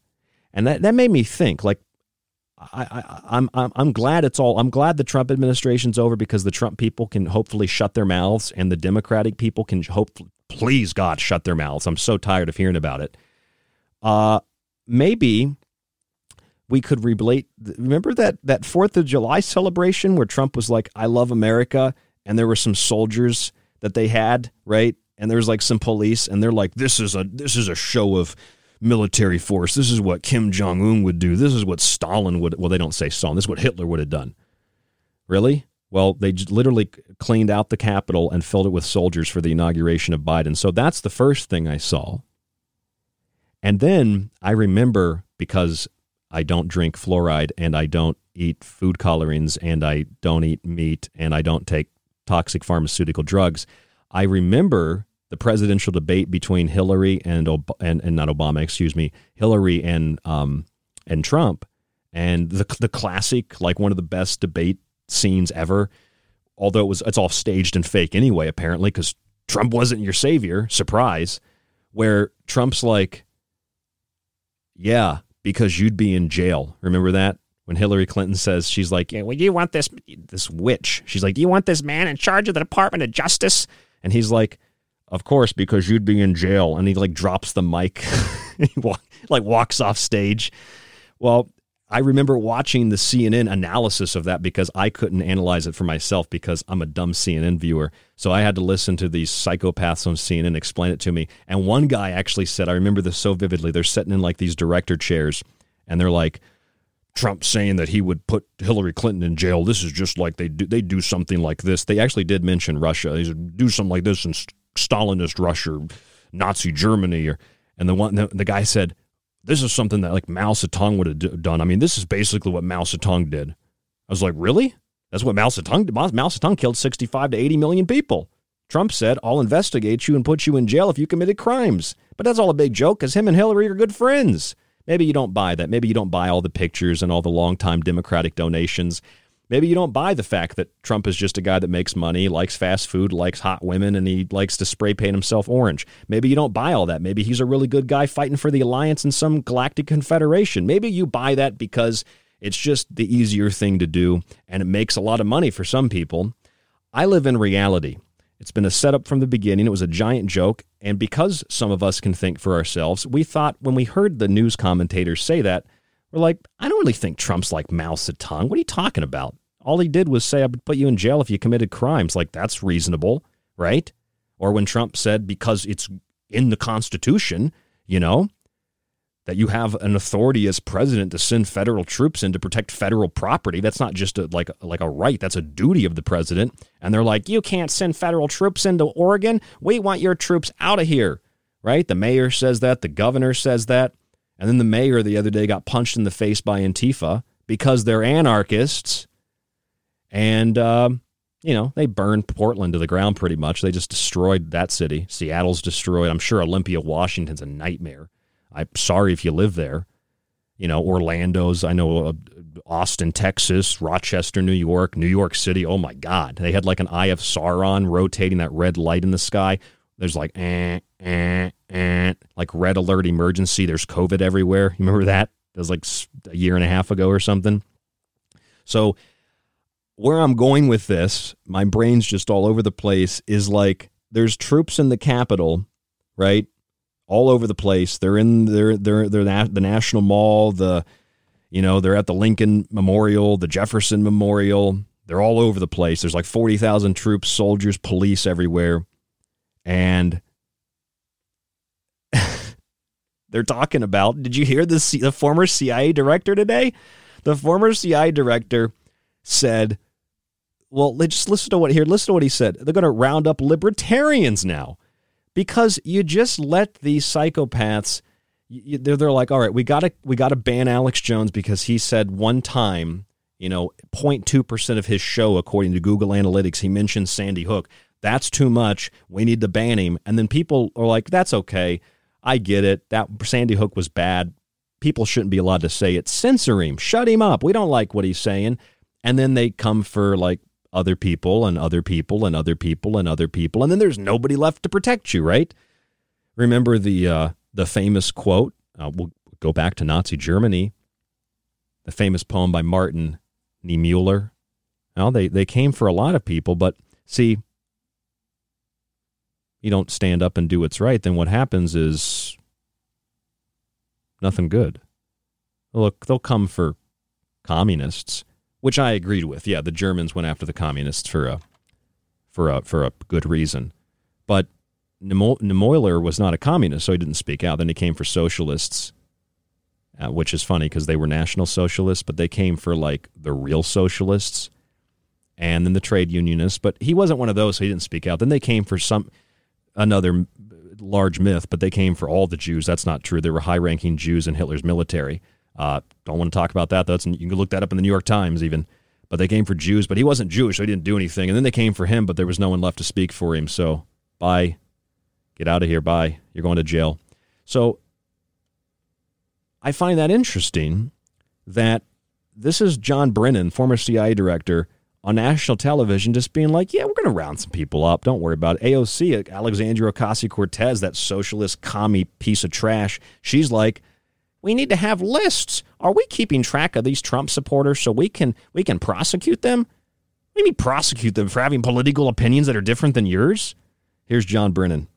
And that, that made me think like I, I, I'm, I'm I'm glad it's all. I'm glad the Trump administration's over because the Trump people can hopefully shut their mouths, and the Democratic people can hope, please God, shut their mouths. I'm so tired of hearing about it. Uh, maybe we could relate. Remember that that Fourth of July celebration where Trump was like, "I love America," and there were some soldiers that they had, right? And there was like some police, and they're like, "This is a this is a show of." military force. This is what Kim Jong Un would do. This is what Stalin would. Well, they don't say Stalin. This is what Hitler would have done. Really? Well, they literally cleaned out the Capitol and filled it with soldiers for the inauguration of Biden. So that's the first thing I saw. And then I remember because I don't drink fluoride and I don't eat food colorings and I don't eat meat and I don't take toxic pharmaceutical drugs. I remember the presidential debate between Hillary and and, and not Obama, excuse me, Hillary and um, and Trump, and the the classic like one of the best debate scenes ever. Although it was it's all staged and fake anyway, apparently, because Trump wasn't your savior. Surprise, where Trump's like, yeah, because you'd be in jail. Remember that when Hillary Clinton says she's like, yeah, well, you want this this witch? She's like, do you want this man in charge of the Department of Justice? And he's like, of course, because you'd be in jail. And he like drops the mic, he walk, like walks off stage. Well, I remember watching the CNN analysis of that because I couldn't analyze it for myself because I'm a dumb CNN viewer. So I had to listen to these psychopaths on CNN explain it to me. And one guy actually said, I remember this so vividly. They're sitting in like these director chairs and they're like, Trump saying that he would put Hillary Clinton in jail. This is just like they do. They do something like this. They actually did mention Russia. They said, do something like this and Stalinist Russia Nazi Germany or and the one the, the guy said this is something that like Mao Zedong would have d- done. I mean, this is basically what Mao Zedong did. I was like, really? That's what Mao Zedong did. Mao Zedong killed 65 to 80 million people. Trump said, I'll investigate you and put you in jail if you committed crimes. But that's all a big joke because him and Hillary are good friends. Maybe you don't buy that. Maybe you don't buy all the pictures and all the long-time Democratic donations. Maybe you don't buy the fact that Trump is just a guy that makes money, likes fast food, likes hot women, and he likes to spray paint himself orange. Maybe you don't buy all that. Maybe he's a really good guy fighting for the alliance in some galactic confederation. Maybe you buy that because it's just the easier thing to do and it makes a lot of money for some people. I live in reality. It's been a setup from the beginning. It was a giant joke. And because some of us can think for ourselves, we thought when we heard the news commentators say that, we're like, I don't really think Trump's like Mao Zedong. What are you talking about? All he did was say, I would put you in jail if you committed crimes. Like, that's reasonable, right? Or when Trump said, because it's in the Constitution, you know, that you have an authority as president to send federal troops in to protect federal property. That's not just a, like like a right. That's a duty of the president. And they're like, you can't send federal troops into Oregon. We want your troops out of here, right? The mayor says that. The governor says that. And then the mayor the other day got punched in the face by Antifa because they're anarchists. And uh, you know, they burned Portland to the ground pretty much. They just destroyed that city. Seattle's destroyed. I'm sure Olympia, Washington's a nightmare. I'm sorry if you live there. You know, Orlando's, I know uh, Austin, Texas, Rochester, New York, New York City. Oh my God. They had like an eye of Sauron rotating that red light in the sky. There's like, eh, eh, eh, like red alert emergency. There's COVID everywhere. You remember that? That was like a year and a half ago or something. So, where I'm going with this, my brain's just all over the place, is like there's troops in the Capitol, right? All over the place. They're in they're they're they're the National Mall, the you know, they're at the Lincoln Memorial, the Jefferson Memorial. They're all over the place. There's like 40,000 troops, soldiers, police everywhere. And they're talking about, did you hear the, the former CIA director today? The former CIA director said, well, just listen to what here. Listen to what he said. They're going to round up libertarians now because you just let these psychopaths. They're, they're like, all right, we got to we got to ban Alex Jones because he said one time, you know, 0.2 percent of his show, according to Google Analytics, he mentioned Sandy Hook. That's too much. We need to ban him. And then people are like, that's okay. I get it. That Sandy Hook was bad. People shouldn't be allowed to say it. Censor him. Shut him up. We don't like what he's saying. And then they come for like other people and other people and other people and other people. And then there's nobody left to protect you, right? Remember the uh, the famous quote? Uh, we'll go back to Nazi Germany. The famous poem by Martin Niemöller. Well, they, they came for a lot of people, but see, you don't stand up and do what's right, then what happens is nothing good. Look, they'll come for communists, which I agreed with. Yeah, the Germans went after the communists for a for a for a good reason, but Niemöller was not a communist, so he didn't speak out. Then he came for socialists, uh, which is funny because they were national socialists, but they came for like the real socialists, and then the trade unionists. But he wasn't one of those, so he didn't speak out. Then they came for some another large myth, but they came for all the Jews. That's not true. There were high ranking Jews in Hitler's military. Uh, don't want to talk about that. That's you can look that up in the New York Times even. But they came for Jews, but he wasn't Jewish, so he didn't do anything. And then they came for him, but there was no one left to speak for him. So bye, get out of here. Bye. You're going to jail. So I find that interesting that this is John Brennan, former CIA director, on national television just being like, yeah, we're going to round some people up. Don't worry about it. AOC, Alexandria Ocasio Cortez, that socialist commie piece of trash, she's like, we need to have lists. Are we keeping track of these Trump supporters so we can we can prosecute them? What do you mean prosecute them for having political opinions that are different than yours? Here's John Brennan.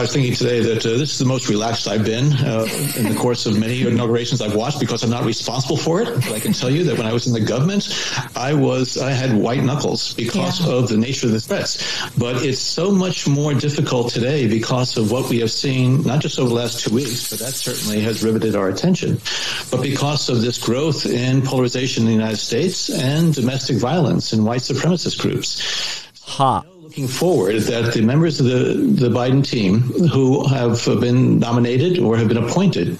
I was thinking today that uh, this is the most relaxed I've been uh, in the course of many inaugurations I've watched because I'm not responsible for it. But I can tell you that when I was in the government, I was I had white knuckles because yeah. of the nature of the threats. But it's so much more difficult today because of what we have seen, not just over the last two weeks, but that certainly has riveted our attention, but because of this growth in polarization in the United States and domestic violence in white supremacist groups. Ha looking forward that the members of the, the Biden team who have been nominated or have been appointed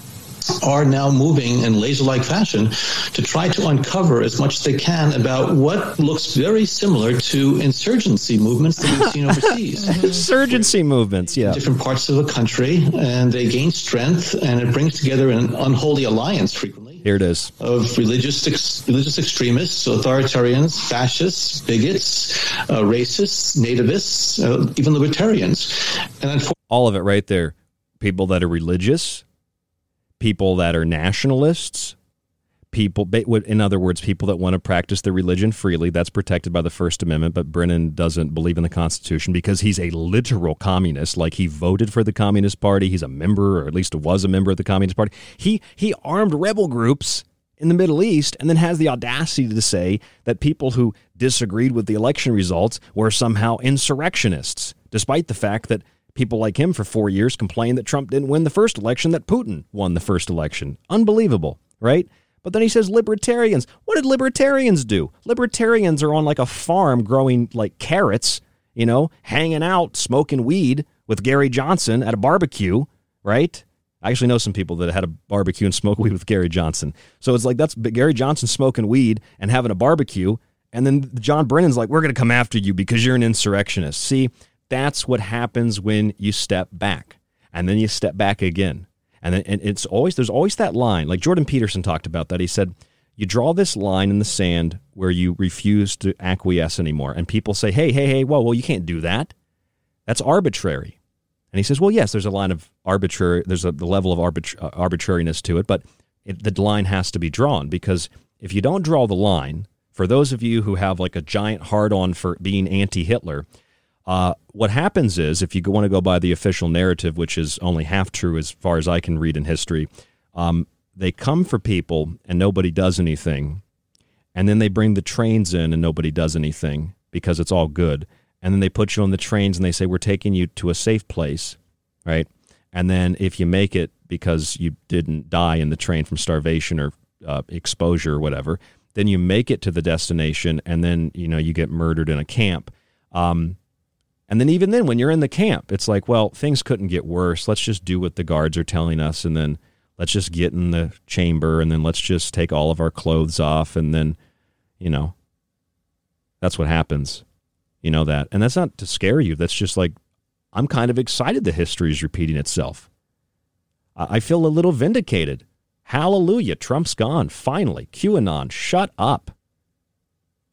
are now moving in laser-like fashion to try to uncover as much as they can about what looks very similar to insurgency movements that we've seen overseas. insurgency movements, yeah. Different parts of the country, and they gain strength, and it brings together an unholy alliance frequently. Here it is. Of religious ex- religious extremists, authoritarians, fascists, bigots, uh, racists, nativists, uh, even libertarians. And all of it right there. People that are religious, people that are nationalists, people, in other words, people that want to practice their religion freely. That's protected by the First Amendment, but Brennan doesn't believe in the Constitution because he's a literal communist. Like he voted for the Communist Party. He's a member, or at least was a member of the Communist Party. He he armed rebel groups in the Middle East and then has the audacity to say that people who disagreed with the election results were somehow insurrectionists, despite the fact that people like him for four years complained that Trump didn't win the first election, that Putin won the first election. Unbelievable, right? But then he says libertarians. What did libertarians do? Libertarians are on like a farm growing like carrots, you know, hanging out, smoking weed with Gary Johnson at a barbecue, right? I actually know some people that had a barbecue and smoked weed with Gary Johnson. So it's like that's Gary Johnson smoking weed and having a barbecue, And then John Brennan's like, we're going to come after you because you're an insurrectionist. See, that's what happens when you step back and then you step back again. And, and it's always, there's always that line. Like Jordan Peterson talked about that. He said, you draw this line in the sand where you refuse to acquiesce anymore. And people say, hey, hey, hey, whoa, well, you can't do that. That's arbitrary. And he says, well, yes, there's a line of arbitrary, there's a the level of arbit- uh, arbitrariness to it, but it, the line has to be drawn because if you don't draw the line, for those of you who have like a giant hard on for being anti Hitler, uh, what happens is if you want to go by the official narrative, which is only half true as far as I can read in history, um, they come for people and nobody does anything. And then they bring the trains in and nobody does anything because it's all good. And then they put you on the trains and they say, We're taking you to a safe place, right? And then if you make it because you didn't die in the train from starvation or uh, exposure or whatever, then you make it to the destination and then, you know, you get murdered in a camp. Um, and then even then, when you're in the camp, it's like, well, things couldn't get worse. Let's just do what the guards are telling us, and then let's just get in the chamber, and then let's just take all of our clothes off, and then, you know, that's what happens. You know that, and that's not to scare you. That's just like I'm kind of excited the history is repeating itself. I feel a little vindicated. Hallelujah, Trump's gone. Finally, QAnon, shut up.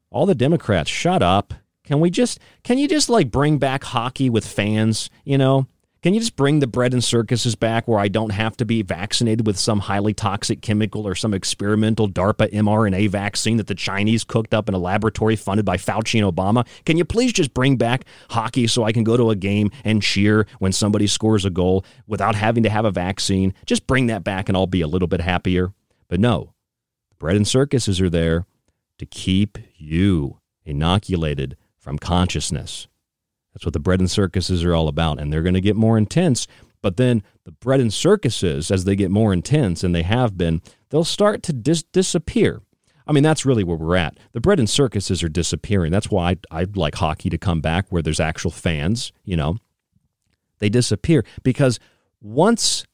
All the Democrats, shut up. Can we just can you just like bring back hockey with fans, you know? Can you just bring the bread and circuses back where I don't have to be vaccinated with some highly toxic chemical or some experimental DARPA mRNA vaccine that the Chinese cooked up in a laboratory funded by Fauci and Obama? Can you please just bring back hockey so I can go to a game and cheer when somebody scores a goal without having to have a vaccine? Just bring that back and I'll be a little bit happier. But no, bread and circuses are there to keep you inoculated from consciousness. That's what the bread and circuses are all about. And they're going to get more intense. But then the bread and circuses, as they get more intense, and they have been, they'll start to dis- disappear. I mean, that's really where we're at. The bread and circuses are disappearing. That's why I'd, I'd like hockey to come back where there's actual fans, you know. They disappear because once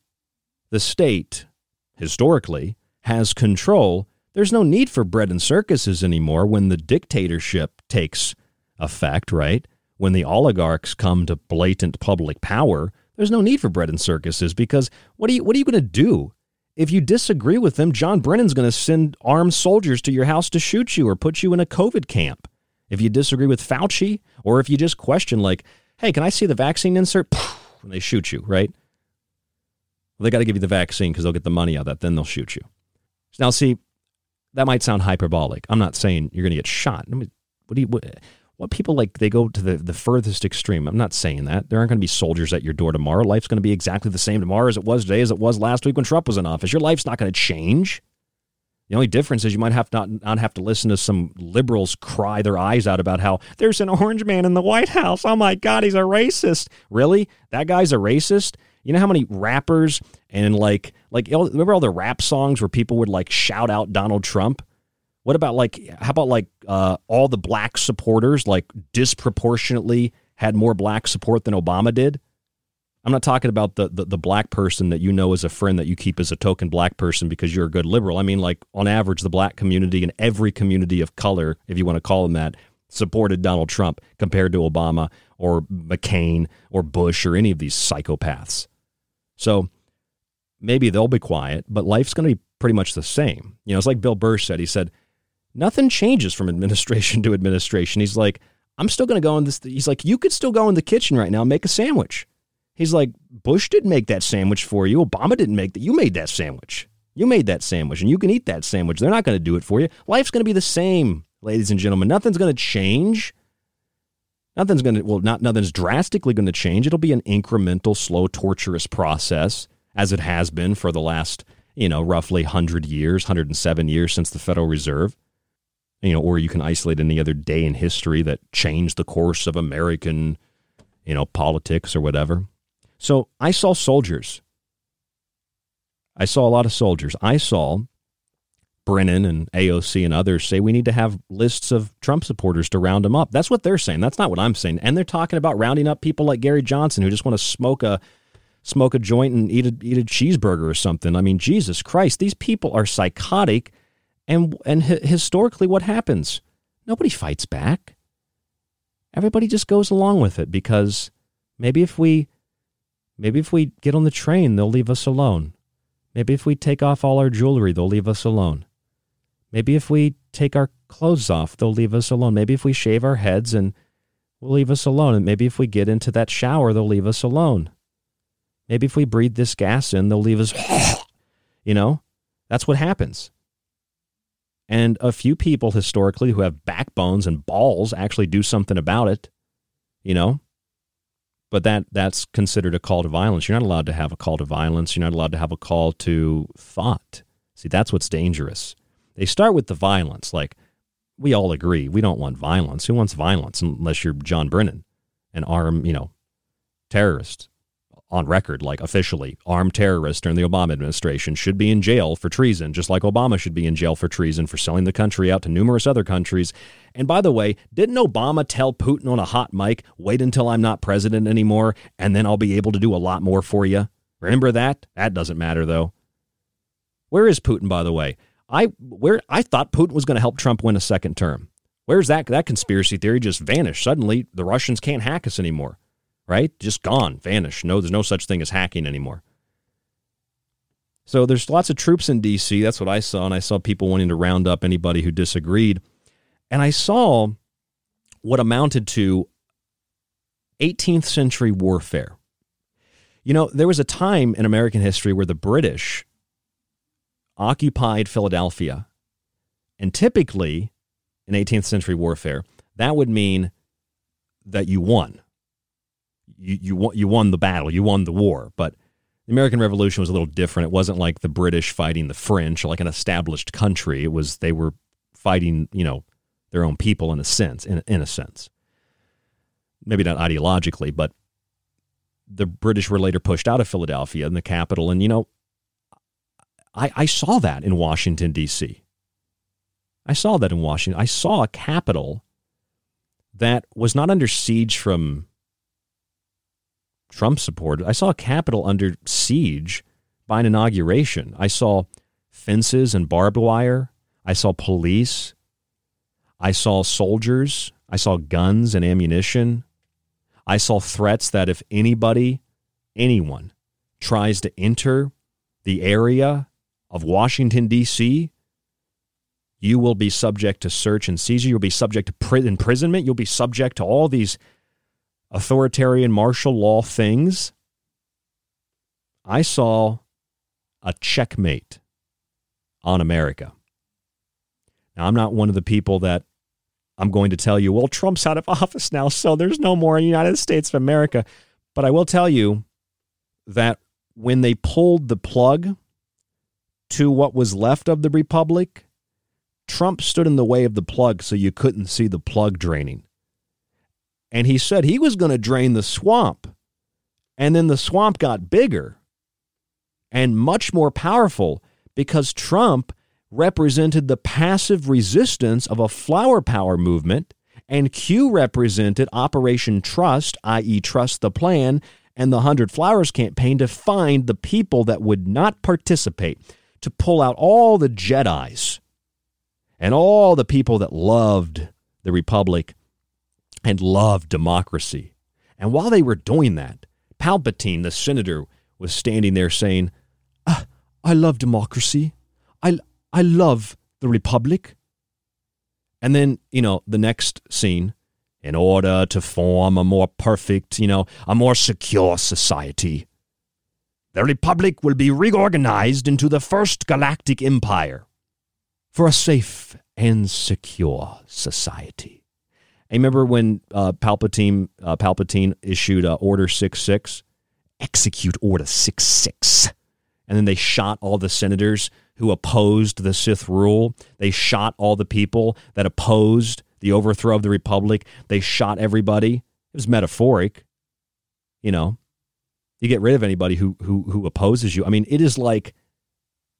the state, historically, has control, there's no need for bread and circuses anymore when the dictatorship takes effect, right? When the oligarchs come to blatant public power, there's no need for bread and circuses because what are you what are you going to do? If you disagree with them, John Brennan's going to send armed soldiers to your house to shoot you or put you in a COVID camp. If you disagree with Fauci, or if you just question, like, hey, can I see the vaccine insert? When they shoot you, right? Well, they got to give you the vaccine because they'll get the money out of that. Then they'll shoot you. Now, see, that might sound hyperbolic. I'm not saying you're going to get shot. What do you? What, what people like they go to the, the furthest extreme. I'm not saying that. There aren't going to be soldiers at your door tomorrow. Life's going to be exactly the same tomorrow as it was today, as it was last week when Trump was in office. Your life's not going to change. The only difference is you might have not, not have to listen to some liberals cry their eyes out about how there's an orange man in the White House. Oh my God, he's a racist. Really? That guy's a racist? You know how many rappers and like like remember all the rap songs where people would like shout out Donald Trump? What about like how about like uh, all the black supporters like disproportionately had more black support than Obama did? I'm not talking about the, the, the black person that you know as a friend that you keep as a token black person because you're a good liberal. I mean, like on average, the black community and every community of color, if you want to call them that, supported Donald Trump compared to Obama or McCain or Bush or any of these psychopaths. So maybe they'll be quiet, but life's going to be pretty much the same. You know, it's like Bill Burr said. He said, nothing changes from administration to administration. He's like, I'm still going to go in this. He's like, you could still go in the kitchen right now and make a sandwich. He's like, Bush didn't make that sandwich for you. Obama didn't make that. You made that sandwich. You made that sandwich and you can eat that sandwich. They're not going to do it for you. Life's going to be the same, ladies and gentlemen. Nothing's going to change. Nothing's going to, well, not nothing's drastically going to change. It'll be an incremental, slow, torturous process as it has been for the last, you know, roughly 100 years, 107 years since the Federal Reserve you know, or you can isolate any other day in history that changed the course of American, you know, politics or whatever. So I saw soldiers. I saw a lot of soldiers. I saw Brennan and AOC and others say we need to have lists of Trump supporters to round them up. That's what they're saying. That's not what I'm saying. And they're talking about rounding up people like Gary Johnson who just want to smoke a smoke a joint and eat a eat a cheeseburger or something. I mean, Jesus Christ, these people are psychotic and and historically, what happens? Nobody fights back. Everybody just goes along with it because maybe if we maybe if we get on the train, they'll leave us alone. Maybe if we take off all our jewelry, they'll leave us alone. Maybe if we take our clothes off, they'll leave us alone. Maybe if we shave our heads and will leave us alone. And maybe if we get into that shower, they'll leave us alone. Maybe if we breathe this gas in, they'll leave us, you know, that's what happens. And a few people historically who have backbones and balls actually do something about it, you know. But that that's considered a call to violence. You're not allowed to have a call to violence. You're not allowed to have a call to thought. See, that's what's dangerous. They start with the violence, like we all agree we don't want violence. Who wants violence unless you're John Brennan, an armed, you know, terrorist on record, like officially, armed terrorists during the Obama administration should be in jail for treason, just like Obama should be in jail for treason for selling the country out to numerous other countries. And by the way, didn't Obama tell Putin on a hot mic, wait until I'm not president anymore, and then I'll be able to do a lot more for you? Remember that? That doesn't matter, though. Where is Putin, by the way? I where I thought Putin was going to help Trump win a second term. Where's that that conspiracy theory just vanished? Suddenly the Russians can't hack us anymore right? Just gone, vanished. No, there's no such thing as hacking anymore. So there's lots of troops in D.C. That's what I saw, and I saw people wanting to round up anybody who disagreed, and I saw what amounted to 18th century warfare. You know, there was a time in American history where the British occupied Philadelphia, and typically in 18th century warfare, that would mean that you won you you won, you won the battle, you won the war. But the American Revolution was a little different. It wasn't like the British fighting the French, like an established country. It was they were fighting, you know, their own people in a sense, in, in a sense. Maybe not ideologically, but the British were later pushed out of Philadelphia and the capital. And, you know, I, I saw that in Washington, D.C. I saw that in Washington. I saw a capital that was not under siege from Trump supported. I saw Capitol under siege by an inauguration. I saw fences and barbed wire. I saw police. I saw soldiers. I saw guns and ammunition. I saw threats that if anybody, anyone, tries to enter the area of Washington, D.C., you will be subject to search and seizure. You'll be subject to imprisonment. You'll be subject to all these authoritarian martial law things, I saw a checkmate on America. Now, I'm not one of the people that I'm going to tell you, well, Trump's out of office now, so there's no more United States of America. But I will tell you that when they pulled the plug to what was left of the Republic, Trump stood in the way of the plug so you couldn't see the plug draining and he said he was going to drain the swamp. And then the swamp got bigger and much more powerful because Trump represented the passive resistance of a flower power movement, and Q represented Operation Trust, i.e., Trust the Plan, and the Hundred Flowers campaign to find the people that would not participate, to pull out all the Jedi's and all the people that loved the Republic and loved democracy. And while they were doing that, Palpatine, the senator, was standing there saying, ah, I love democracy. I, I love the republic. And then, you know, the next scene, in order to form a more perfect, you know, a more secure society, the republic will be reorganized into the first galactic empire for a safe and secure society. I remember when uh, Palpatine uh, Palpatine issued uh, Order Six Six, execute Order Six Six, and then they shot all the senators who opposed the Sith rule. They shot all the people that opposed the overthrow of the Republic. They shot everybody. It was metaphoric, you know. You get rid of anybody who who who opposes you. I mean, it is like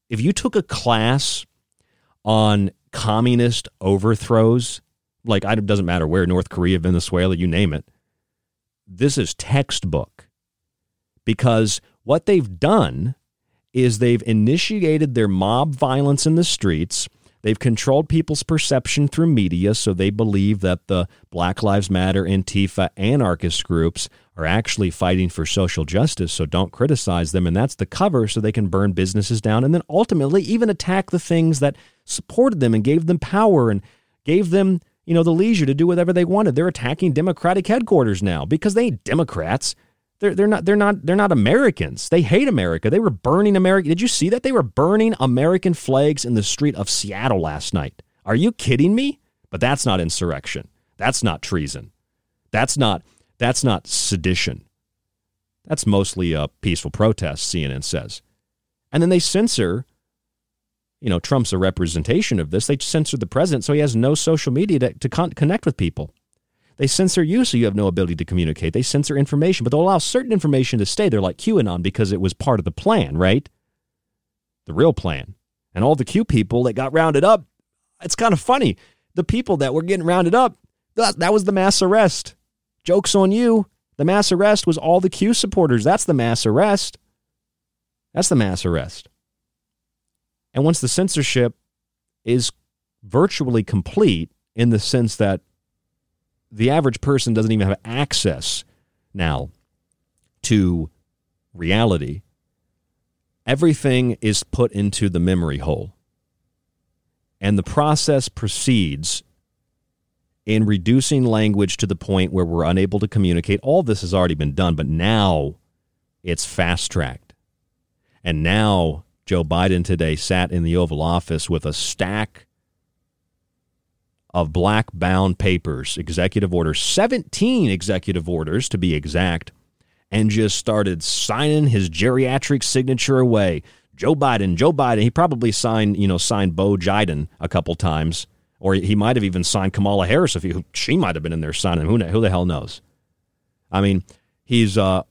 if you took a class on communist overthrows like it doesn't matter where North Korea, Venezuela, you name it. This is textbook because what they've done is they've initiated their mob violence in the streets. They've controlled people's perception through media, so they believe that the Black Lives Matter, Antifa, anarchist groups are actually fighting for social justice, so don't criticize them. And that's the cover so they can burn businesses down and then ultimately even attack the things that supported them and gave them power and gave them, you know, the leisure to do whatever they wanted. They're attacking Democratic headquarters now because they ain't Democrats. They're, they're not they're not they're not Americans. They hate America. They were burning America. Did you see that? They were burning American flags in the street of Seattle last night. Are you kidding me? But that's not insurrection. That's not treason. That's not that's not sedition. That's mostly a peaceful protest, CNN says. And then they censor you know, Trump's a representation of this. They censor the president so he has no social media to, to con- connect with people. They censor you so you have no ability to communicate. They censor information, but they'll allow certain information to stay. They're like QAnon because it was part of the plan, right? The real plan. And all the Q people that got rounded up, it's kind of funny. The people that were getting rounded up, that, that was the mass arrest. Joke's on you. The mass arrest was all the Q supporters. That's the mass arrest. That's the mass arrest. And once the censorship is virtually complete in the sense that the average person doesn't even have access now to reality. Everything is put into the memory hole. And the process proceeds in reducing language to the point where we're unable to communicate. All this has already been done, but now it's fast tracked. And now Joe Biden today sat in the Oval Office with a stack of black bound papers, executive orders, 17 executive orders to be exact, and just started signing his geriatric signature away. Joe Biden, Joe Biden, he probably signed, you know, signed Bo Jiden a couple times, or he might have even signed Kamala Harris if he, she might have been in there signing. Who, who the hell knows? I mean, he's, uh,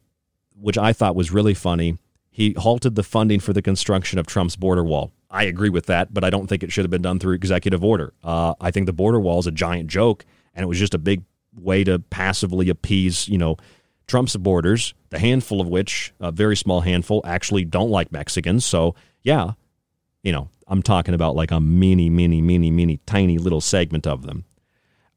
which I thought was really funny. He halted the funding for the construction of Trump's border wall. I agree with that, but I don't think it should have been done through executive order. Uh, I think the border wall is a giant joke, and it was just a big way to passively appease, you know, Trump's supporters, the handful of which, a very small handful, actually don't like Mexicans. So, yeah, you know, I'm talking about like a mini, mini, mini, mini, tiny little segment of them.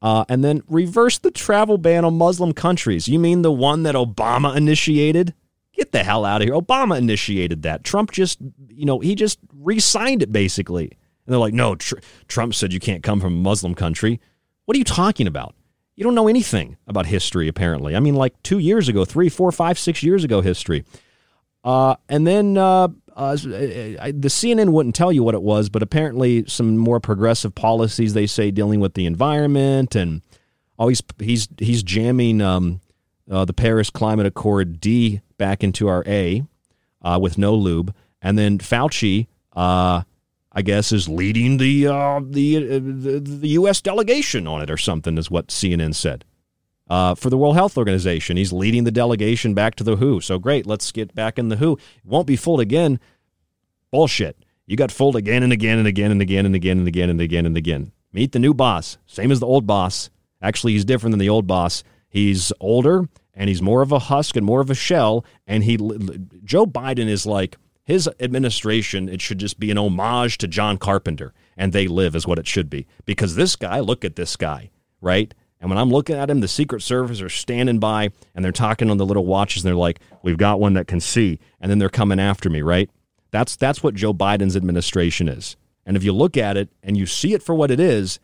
Uh, and then reverse the travel ban on Muslim countries. You mean the one that Obama initiated? Get the hell out of here. Obama initiated that. Trump just, you know, he just re signed it basically. And they're like, no, tr- Trump said you can't come from a Muslim country. What are you talking about? You don't know anything about history, apparently. I mean, like two years ago, three, four, five, six years ago history. Uh, and then uh, uh, the CNN wouldn't tell you what it was, but apparently some more progressive policies they say dealing with the environment and oh, he's he's he's jamming um, uh, the Paris Climate Accord D back into our A uh, with no lube, and then Fauci, uh, I guess, is leading the, uh, the, uh, the the U.S. delegation on it or something, is what CNN said. Uh, for the World Health Organization, he's leading the delegation back to the WHO. So great, let's get back in the WHO. won't be fooled again. Bullshit. You got fooled again and again and again and again and again and again and again and again. Meet the new boss, same as the old boss. Actually, he's different than the old boss. He's older and he's more of a husk and more of a shell. And he, Joe Biden is like his administration. It should just be an homage to John Carpenter, and they live is what it should be. Because this guy, look at this guy, right? And when I'm looking at him, the Secret Service are standing by and they're talking on the little watches, and they're like, "We've got one that can see," and then they're coming after me, right? That's that's what Joe Biden's administration is. And if you look at it and you see it for what it is,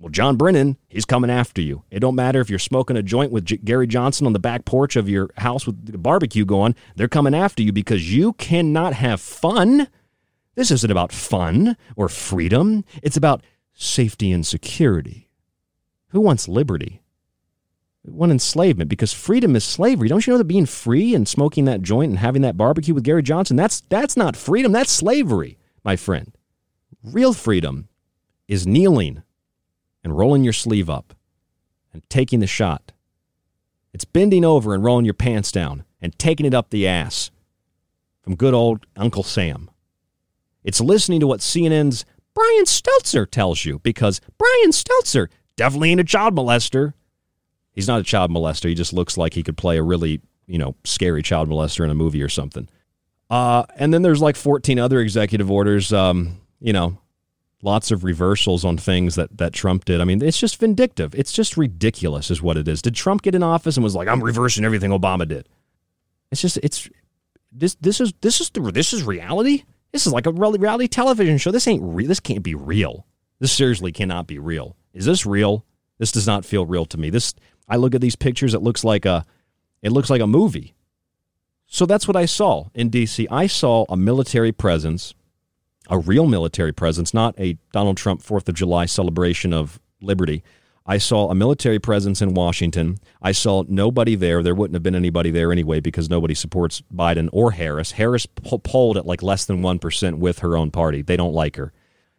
well, John Brennan, he's coming after you. It don't matter if you're smoking a joint with J- Gary Johnson on the back porch of your house with the barbecue going. They're coming after you because you cannot have fun. This isn't about fun or freedom. It's about safety and security. Who wants liberty? We want enslavement because freedom is slavery. Don't you know that being free and smoking that joint and having that barbecue with Gary Johnson, that's that's not freedom, that's slavery, my friend. Real freedom is kneeling and rolling your sleeve up and taking the shot. It's bending over and rolling your pants down and taking it up the ass from good old Uncle Sam. It's listening to what CNN's Brian Stelter tells you because Brian Stelter definitely ain't a child molester. He's not a child molester. He just looks like he could play a really, you know, scary child molester in a movie or something. Uh, and then there's like 14 other executive orders, um, you know, lots of reversals on things that, that Trump did. I mean, it's just vindictive. It's just ridiculous, is what it is. Did Trump get in office and was like, I'm reversing everything Obama did? It's just, it's this, this is, this is, the, this is reality. This is like a reality television show. This ain't real. This can't be real. This seriously cannot be real. Is this real? This does not feel real to me. This, I look at these pictures. It looks like a, it looks like a movie. So that's what I saw in D.C. I saw a military presence a real military presence, not a Donald Trump 4th of July celebration of liberty. I saw a military presence in Washington. I saw nobody there. There wouldn't have been anybody there anyway because nobody supports Biden or Harris. Harris polled at like less than 1% with her own party. They don't like her.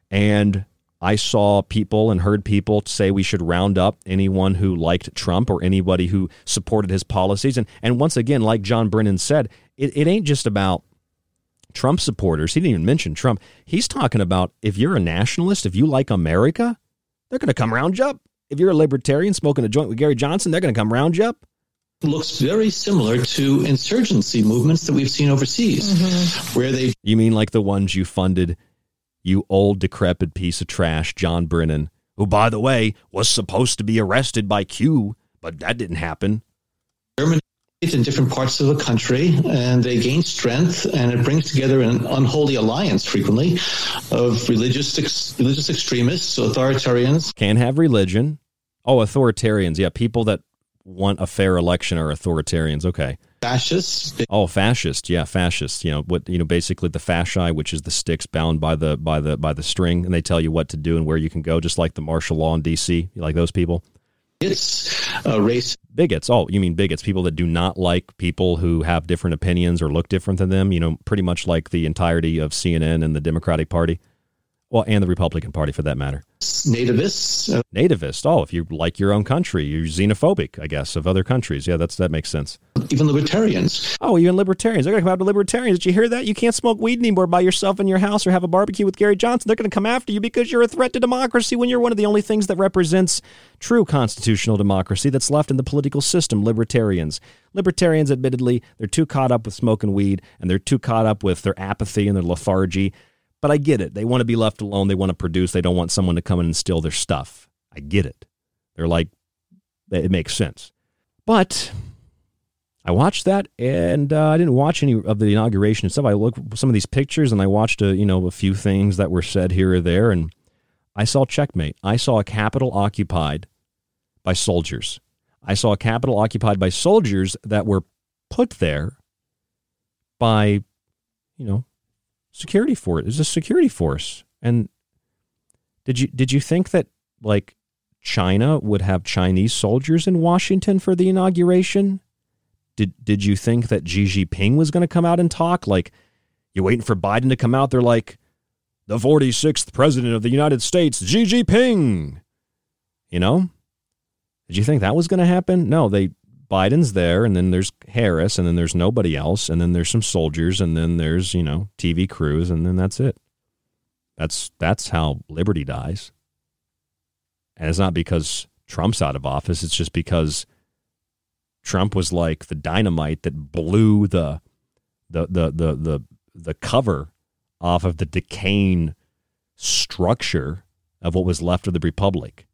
And I saw people and heard people say we should round up anyone who liked Trump or anybody who supported his policies. And, and once again, like John Brennan said, it, it ain't just about Trump supporters, he didn't even mention Trump. He's talking about if you're a nationalist, if you like America, they're going to come round you up. If you're a libertarian smoking a joint with Gary Johnson, they're going to come round you up. Looks very similar to insurgency movements that we've seen overseas, mm-hmm. where they. You mean like the ones you funded, you old decrepit piece of trash, John Brennan, who, by the way, was supposed to be arrested by Q, but that didn't happen. Germany in different parts of the country and they gain strength and it brings together an unholy alliance frequently of religious ex- religious extremists authoritarians. Can have religion. Oh authoritarians. Yeah people that want a fair election are authoritarians. Okay. Fascists. Oh fascist. Yeah fascists you know what you know basically the fasci which is the sticks bound by the by the by the string and they tell you what to do and where you can go just like the martial law in dc you like those people it's uh, race bigots. Oh, you mean bigots? People that do not like people who have different opinions or look different than them. You know, pretty much like the entirety of CNN and the Democratic Party. Well, and the Republican Party for that matter. Nativists. Uh, Nativist. Oh, if you like your own country, you're xenophobic, I guess, of other countries. Yeah, that's that makes sense. Even libertarians. Oh, even libertarians. They're going to come after libertarians. Did you hear that? You can't smoke weed anymore by yourself in your house or have a barbecue with Gary Johnson. They're going to come after you because you're a threat to democracy when you're one of the only things that represents true constitutional democracy that's left in the political system. Libertarians. Libertarians, admittedly, they're too caught up with smoking weed and they're too caught up with their apathy and their lethargy but I get it. They want to be left alone. They want to produce. They don't want someone to come in and steal their stuff. I get it. They're like, it makes sense. But I watched that, and uh, I didn't watch any of the inauguration stuff. I looked some of these pictures, and I watched a, you know a few things that were said here or there, and I saw checkmate. I saw a capital occupied by soldiers. I saw a capital occupied by soldiers that were put there by, you know, security force. Was a security force. And did you did you think that like China would have Chinese soldiers in Washington for the inauguration? Did did you think that Xi Jinping was going to come out and talk? Like you're waiting for Biden to come out. They're like the 46th president of the United States, Xi Jinping. You know? Did you think that was going to happen? No, they Biden's there, and then there's Harris, and then there's nobody else, and then there's some soldiers, and then there's you know TV crews, and then that's it. That's that's how liberty dies. And it's not because Trump's out of office; it's just because Trump was like the dynamite that blew the the the the the, the cover off of the decaying structure of what was left of the republic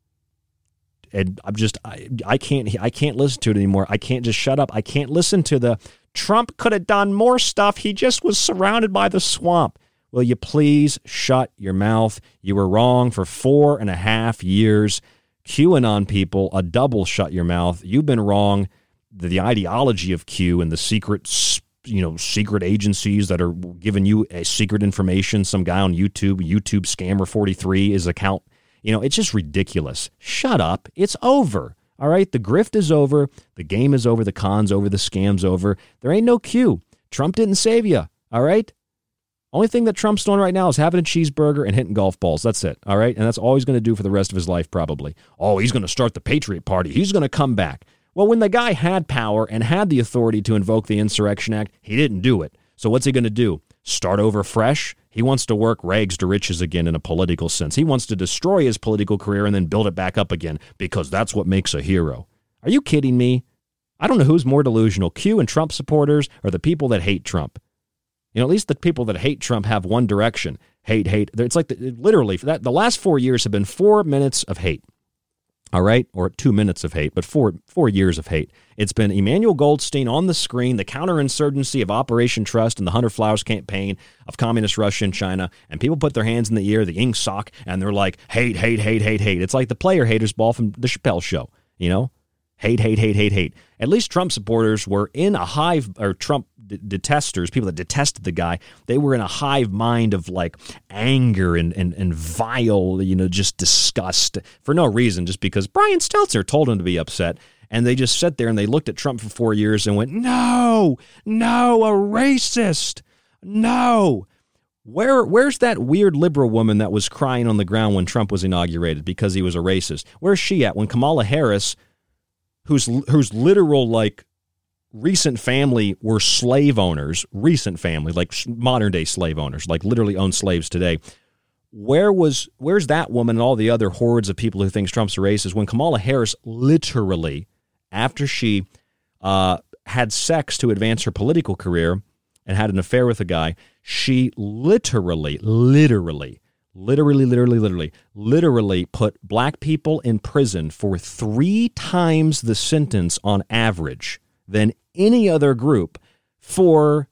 and I'm just I, I can't I can't listen to it anymore. I can't just shut up. I can't listen to the Trump could have done more stuff. He just was surrounded by the swamp. Will you please shut your mouth? You were wrong for four and a half years. QAnon people, a double shut your mouth. You've been wrong. The, the ideology of Q and the secret, you know, secret agencies that are giving you a secret information. Some guy on YouTube, YouTube scammer forty three, is account you know, it's just ridiculous. Shut up. It's over. All right. The grift is over. The game is over. The con's over. The scam's over. There ain't no Q. Trump didn't save you. All right. Only thing that Trump's doing right now is having a cheeseburger and hitting golf balls. That's it. All right. And that's all he's going to do for the rest of his life, probably. Oh, he's going to start the Patriot Party. He's going to come back. Well, when the guy had power and had the authority to invoke the Insurrection Act, he didn't do it. So what's he going to do? Start over fresh? He wants to work rags to riches again in a political sense. He wants to destroy his political career and then build it back up again because that's what makes a hero. Are you kidding me? I don't know who's more delusional, Q and Trump supporters or the people that hate Trump. You know, at least the people that hate Trump have one direction. hate, hate. It's like the, literally that the last four years have been four minutes of hate. All right, or two minutes of hate, but four four years of hate. It's been Emmanuel Goldstein on the screen, the counterinsurgency of Operation Trust and the Hundred Flowers campaign of communist Russia and China, and people put their hands in the air, the Ingsoc, and they're like, hate, hate, hate, hate, hate. It's like the player haters ball from the Chappelle show, you know? Hate, hate, hate, hate, hate. At least Trump supporters were in a hive, or Trump detesters, people that detested the guy, they were in a hive mind of like anger and, and, and vile, you know, just disgust for no reason, just because Brian Stelter told him to be upset. And they just sat there and they looked at Trump for four years and went, no, no, a racist. No. Where where's that weird liberal woman that was crying on the ground when Trump was inaugurated because he was a racist? Where's she at when Kamala Harris, who's who's literal like recent family were slave owners, recent family, like modern day slave owners, like literally own slaves today. Where was where's that woman and all the other hordes of people who thinks Trump's a racist when Kamala Harris literally, after she uh, had sex to advance her political career and had an affair with a guy, she literally, literally, literally, literally, literally, literally put black people in prison for three times the sentence on average than any other group for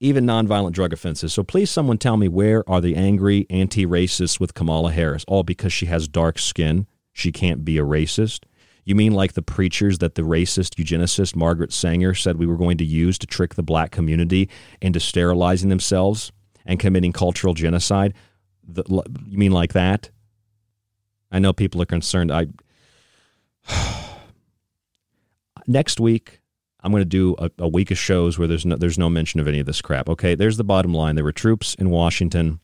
even nonviolent drug offenses. So please, someone tell me where are the angry anti racists with Kamala Harris? All because she has dark skin. She can't be a racist. You mean like the preachers that the racist eugenicist Margaret Sanger said we were going to use to trick the black community into sterilizing themselves and committing cultural genocide? The, you mean like that? I know people are concerned. I next week I'm going to do a, a, week of shows where there's no, there's no mention of any of this crap. Okay, there's the bottom line. There were troops in Washington.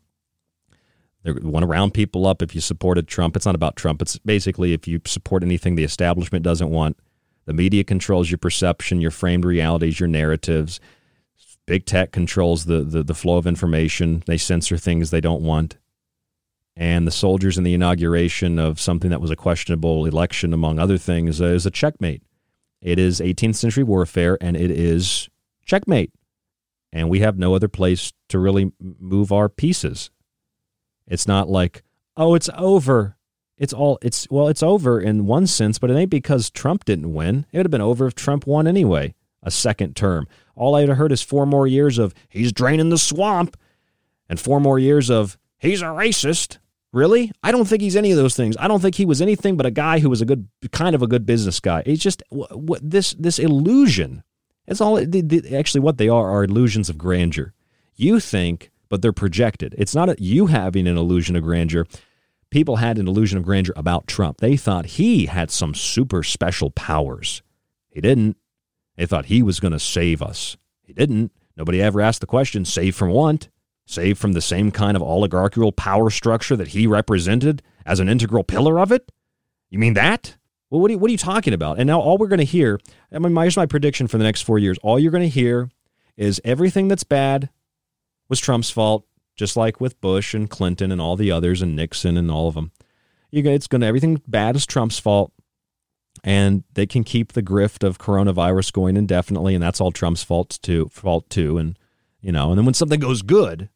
They want to round people up if you supported Trump. It's not about Trump. It's basically if you support anything the establishment doesn't want. The media controls your perception, your framed realities, your narratives. Big tech controls the, the, the flow of information. They censor things they don't want. And the soldiers in the inauguration of something that was a questionable election, among other things, uh, is a checkmate it is 18th century warfare, and it is checkmate. And we have no other place to really move our pieces. It's not like, oh, it's over. It's all, it's, well, it's over in one sense, but it ain't because Trump didn't win. It would have been over if Trump won anyway, a second term. All I'd heard is four more years of he's draining the swamp and four more years of he's a racist. Really? I don't think he's any of those things. I don't think he was anything but a guy who was a good, kind of a good business guy. It's just what this this illusion. It's all actually what they are are illusions of grandeur. You think, but they're projected. It's not a, you having an illusion of grandeur. People had an illusion of grandeur about Trump. They thought he had some super special powers. He didn't. They thought he was going to save us. He didn't. Nobody ever asked the question, save from what? Saved from the same kind of oligarchical power structure that he represented as an integral pillar of it? You mean that? Well, what are you, what are you talking about? And now all we're going to hear, I mean, here's my prediction for the next four years. All you're going to hear is everything that's bad was Trump's fault, just like with Bush and Clinton and all the others and Nixon and all of them. It's going to, everything bad is Trump's fault. And they can keep the grift of coronavirus going indefinitely, and that's all Trump's fault too. Fault too, and you know. And then when something goes good,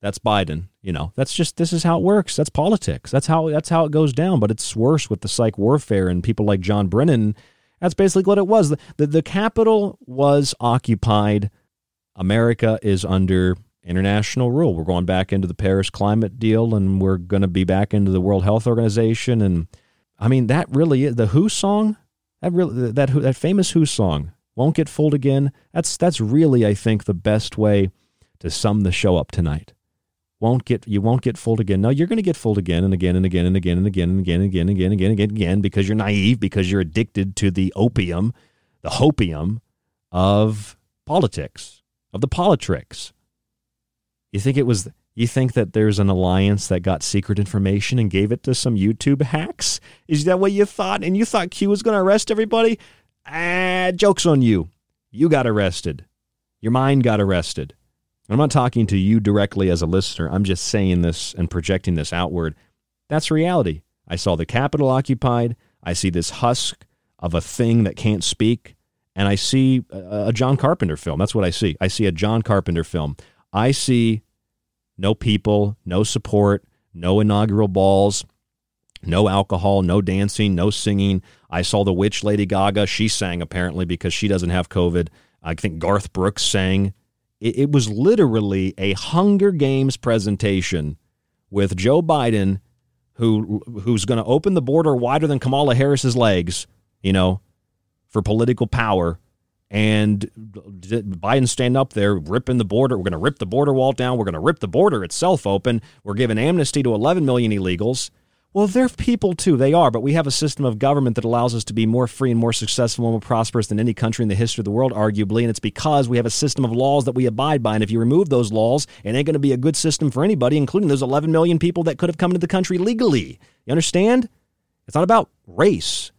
that's Biden. You know, that's just this is how it works. That's politics. That's how that's how it goes down. But it's worse with the psych warfare and people like John Brennan. That's basically what it was. The the, the capital was occupied. America is under international rule. We're going back into the Paris climate deal, and we're going to be back into the World Health Organization. And I mean, that really is the Who song. That really that that famous Who song won't get fooled again. That's that's really I think the best way to sum the show up tonight won't get you won't get fooled again. No, you're going to get fooled again and again and again and again and again and again and again and again and again again, again because you're naive because you're addicted to the opium, the hopium of politics, of the politricks. You think it was you think that there's an alliance that got secret information and gave it to some YouTube hacks? Is that what you thought? And you thought Q was going to arrest everybody? Ah, joke's on you. You got arrested. Your mind got arrested. I'm not talking to you directly as a listener. I'm just saying this and projecting this outward. That's reality. I saw the Capitol occupied. I see this husk of a thing that can't speak. And I see a John Carpenter film. That's what I see. I see a John Carpenter film. I see no people, no support, no inaugural balls, no alcohol, no dancing, no singing. I saw the witch Lady Gaga. She sang apparently because she doesn't have COVID. I think Garth Brooks sang. It, it was literally a Hunger Games presentation with Joe Biden, who who's going to open the border wider than Kamala Harris's legs, you know, for political power. And Biden stand up there ripping the border. We're going to rip the border wall down. We're going to rip the border itself open. We're giving amnesty to 11 million illegals. Well, they're people too. They are, but we have a system of government that allows us to be more free and more successful and more prosperous than any country in the history of the world, arguably. And it's because we have a system of laws that we abide by. And if you remove those laws, it ain't going to be a good system for anybody, including those 11 million people that could have come into the country legally. You understand? It's not about race.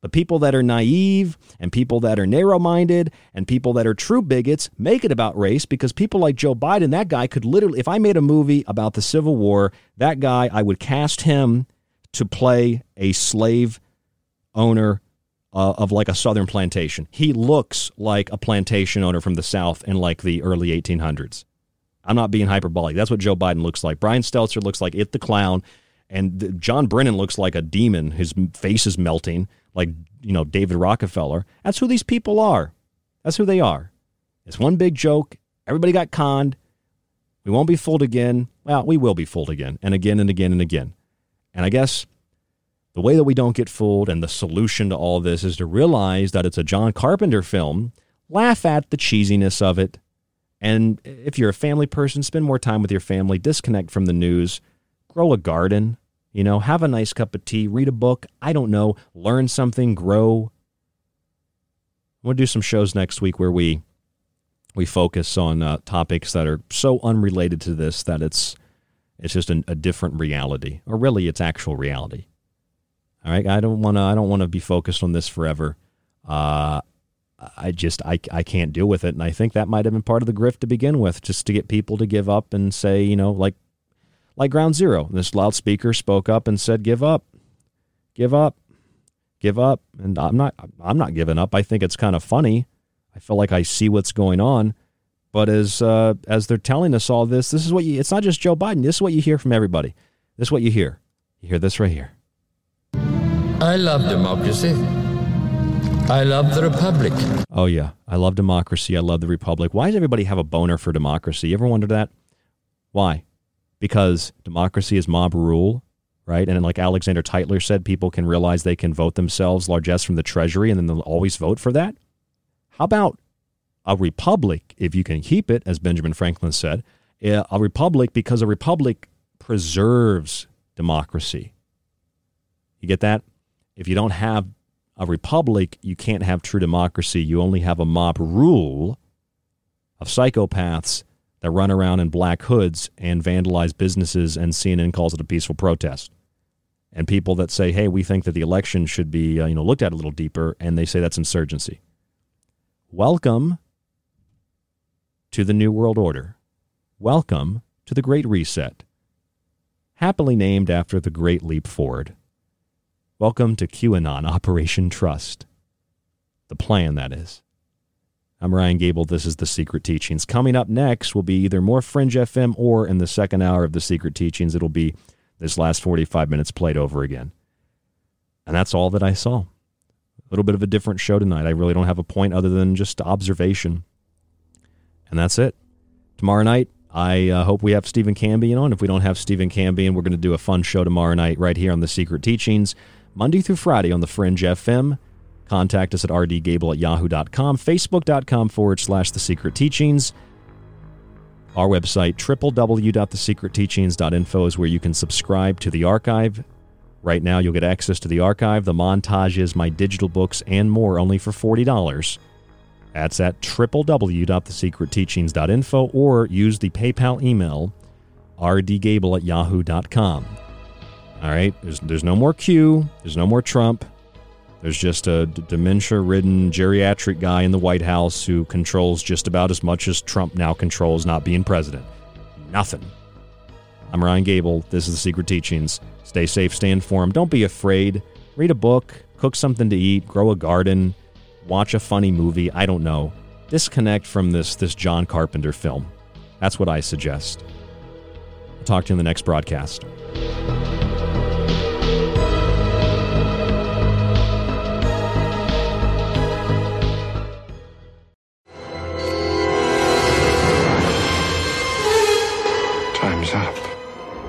The people that are naive and people that are narrow minded and people that are true bigots make it about race because people like Joe Biden, that guy could literally, if I made a movie about the Civil War, that guy, I would cast him to play a slave owner uh, of like a southern plantation. He looks like a plantation owner from the South in like the early 1800s. I'm not being hyperbolic. That's what Joe Biden looks like. Brian Stelter looks like It the Clown. And John Brennan looks like a demon. His face is melting like you know David Rockefeller. That's who these people are. That's who they are. It's one big joke. Everybody got conned. We won't be fooled again. Well, we will be fooled again and again and again and again. And I guess the way that we don't get fooled and the solution to all this is to realize that it's a John Carpenter film, laugh at the cheesiness of it. And if you're a family person, spend more time with your family, disconnect from the news, grow a garden, you know, have a nice cup of tea, read a book. I don't know, learn something, grow. I We'll do some shows next week where we we focus on uh, topics that are so unrelated to this that it's it's just an, a different reality, or really, it's actual reality. All right, I don't want to. I don't want to be focused on this forever. Uh, I just I, I can't deal with it, and I think that might have been part of the grift to begin with, just to get people to give up and say, you know, like like Ground Zero. This loudspeaker spoke up and said, "Give up, give up, give up." And I'm not I'm not giving up. I think it's kind of funny. I feel like I see what's going on. But as uh, as they're telling us all this, this is what you. It's not just Joe Biden. This is what you hear from everybody. This is what you hear. You hear this right here. I love democracy. I love the republic. Oh yeah, I love democracy. I love the republic. Why does everybody have a boner for democracy? You ever wonder that? Why? Because democracy is mob rule, right? And like Alexander Tytler said, people can realize they can vote themselves largesse from the treasury and then they'll always vote for that. How about a republic, if you can keep it, as Benjamin Franklin said, eh, a republic because a republic preserves democracy. You get that? If you don't have a republic, you can't have true democracy. You only have a mob rule of psychopaths that run around in black hoods and vandalize businesses, and CNN calls it a peaceful protest. And people that say, "Hey, we think that the election should be, uh, you know, looked at a little deeper," and they say that's insurgency. Welcome to the New World Order. Welcome to the Great Reset, happily named after the Great Leap Forward. Welcome to QAnon Operation Trust. The plan, that is. I'm Ryan Gable. This is The Secret Teachings. Coming up next will be either more Fringe FM or in the second hour of The Secret Teachings, it'll be this last 45 minutes played over again. And that's all that I saw. A little bit of a different show tonight. I really don't have a point other than just observation. And that's it. Tomorrow night, I uh, hope we have Stephen Cambian on. If we don't have Stephen Cambian, we're going to do a fun show tomorrow night right here on The Secret Teachings, Monday through Friday on The Fringe FM. Contact us at rdgable at yahoo.com, facebook.com forward slash the secret teachings. Our website, www.thesecretteachings.info, is where you can subscribe to the archive. Right now, you'll get access to the archive, the montages, my digital books, and more only for $40. That's at www.thesecretteachings.info or use the PayPal email rdgable at yahoo.com. All right, there's, there's no more Q, there's no more Trump. There's just a d- dementia ridden geriatric guy in the White House who controls just about as much as Trump now controls not being president. Nothing. I'm Ryan Gable. This is The Secret Teachings. Stay safe, stay informed. Don't be afraid. Read a book, cook something to eat, grow a garden, watch a funny movie. I don't know. Disconnect from this, this John Carpenter film. That's what I suggest. talk to you in the next broadcast.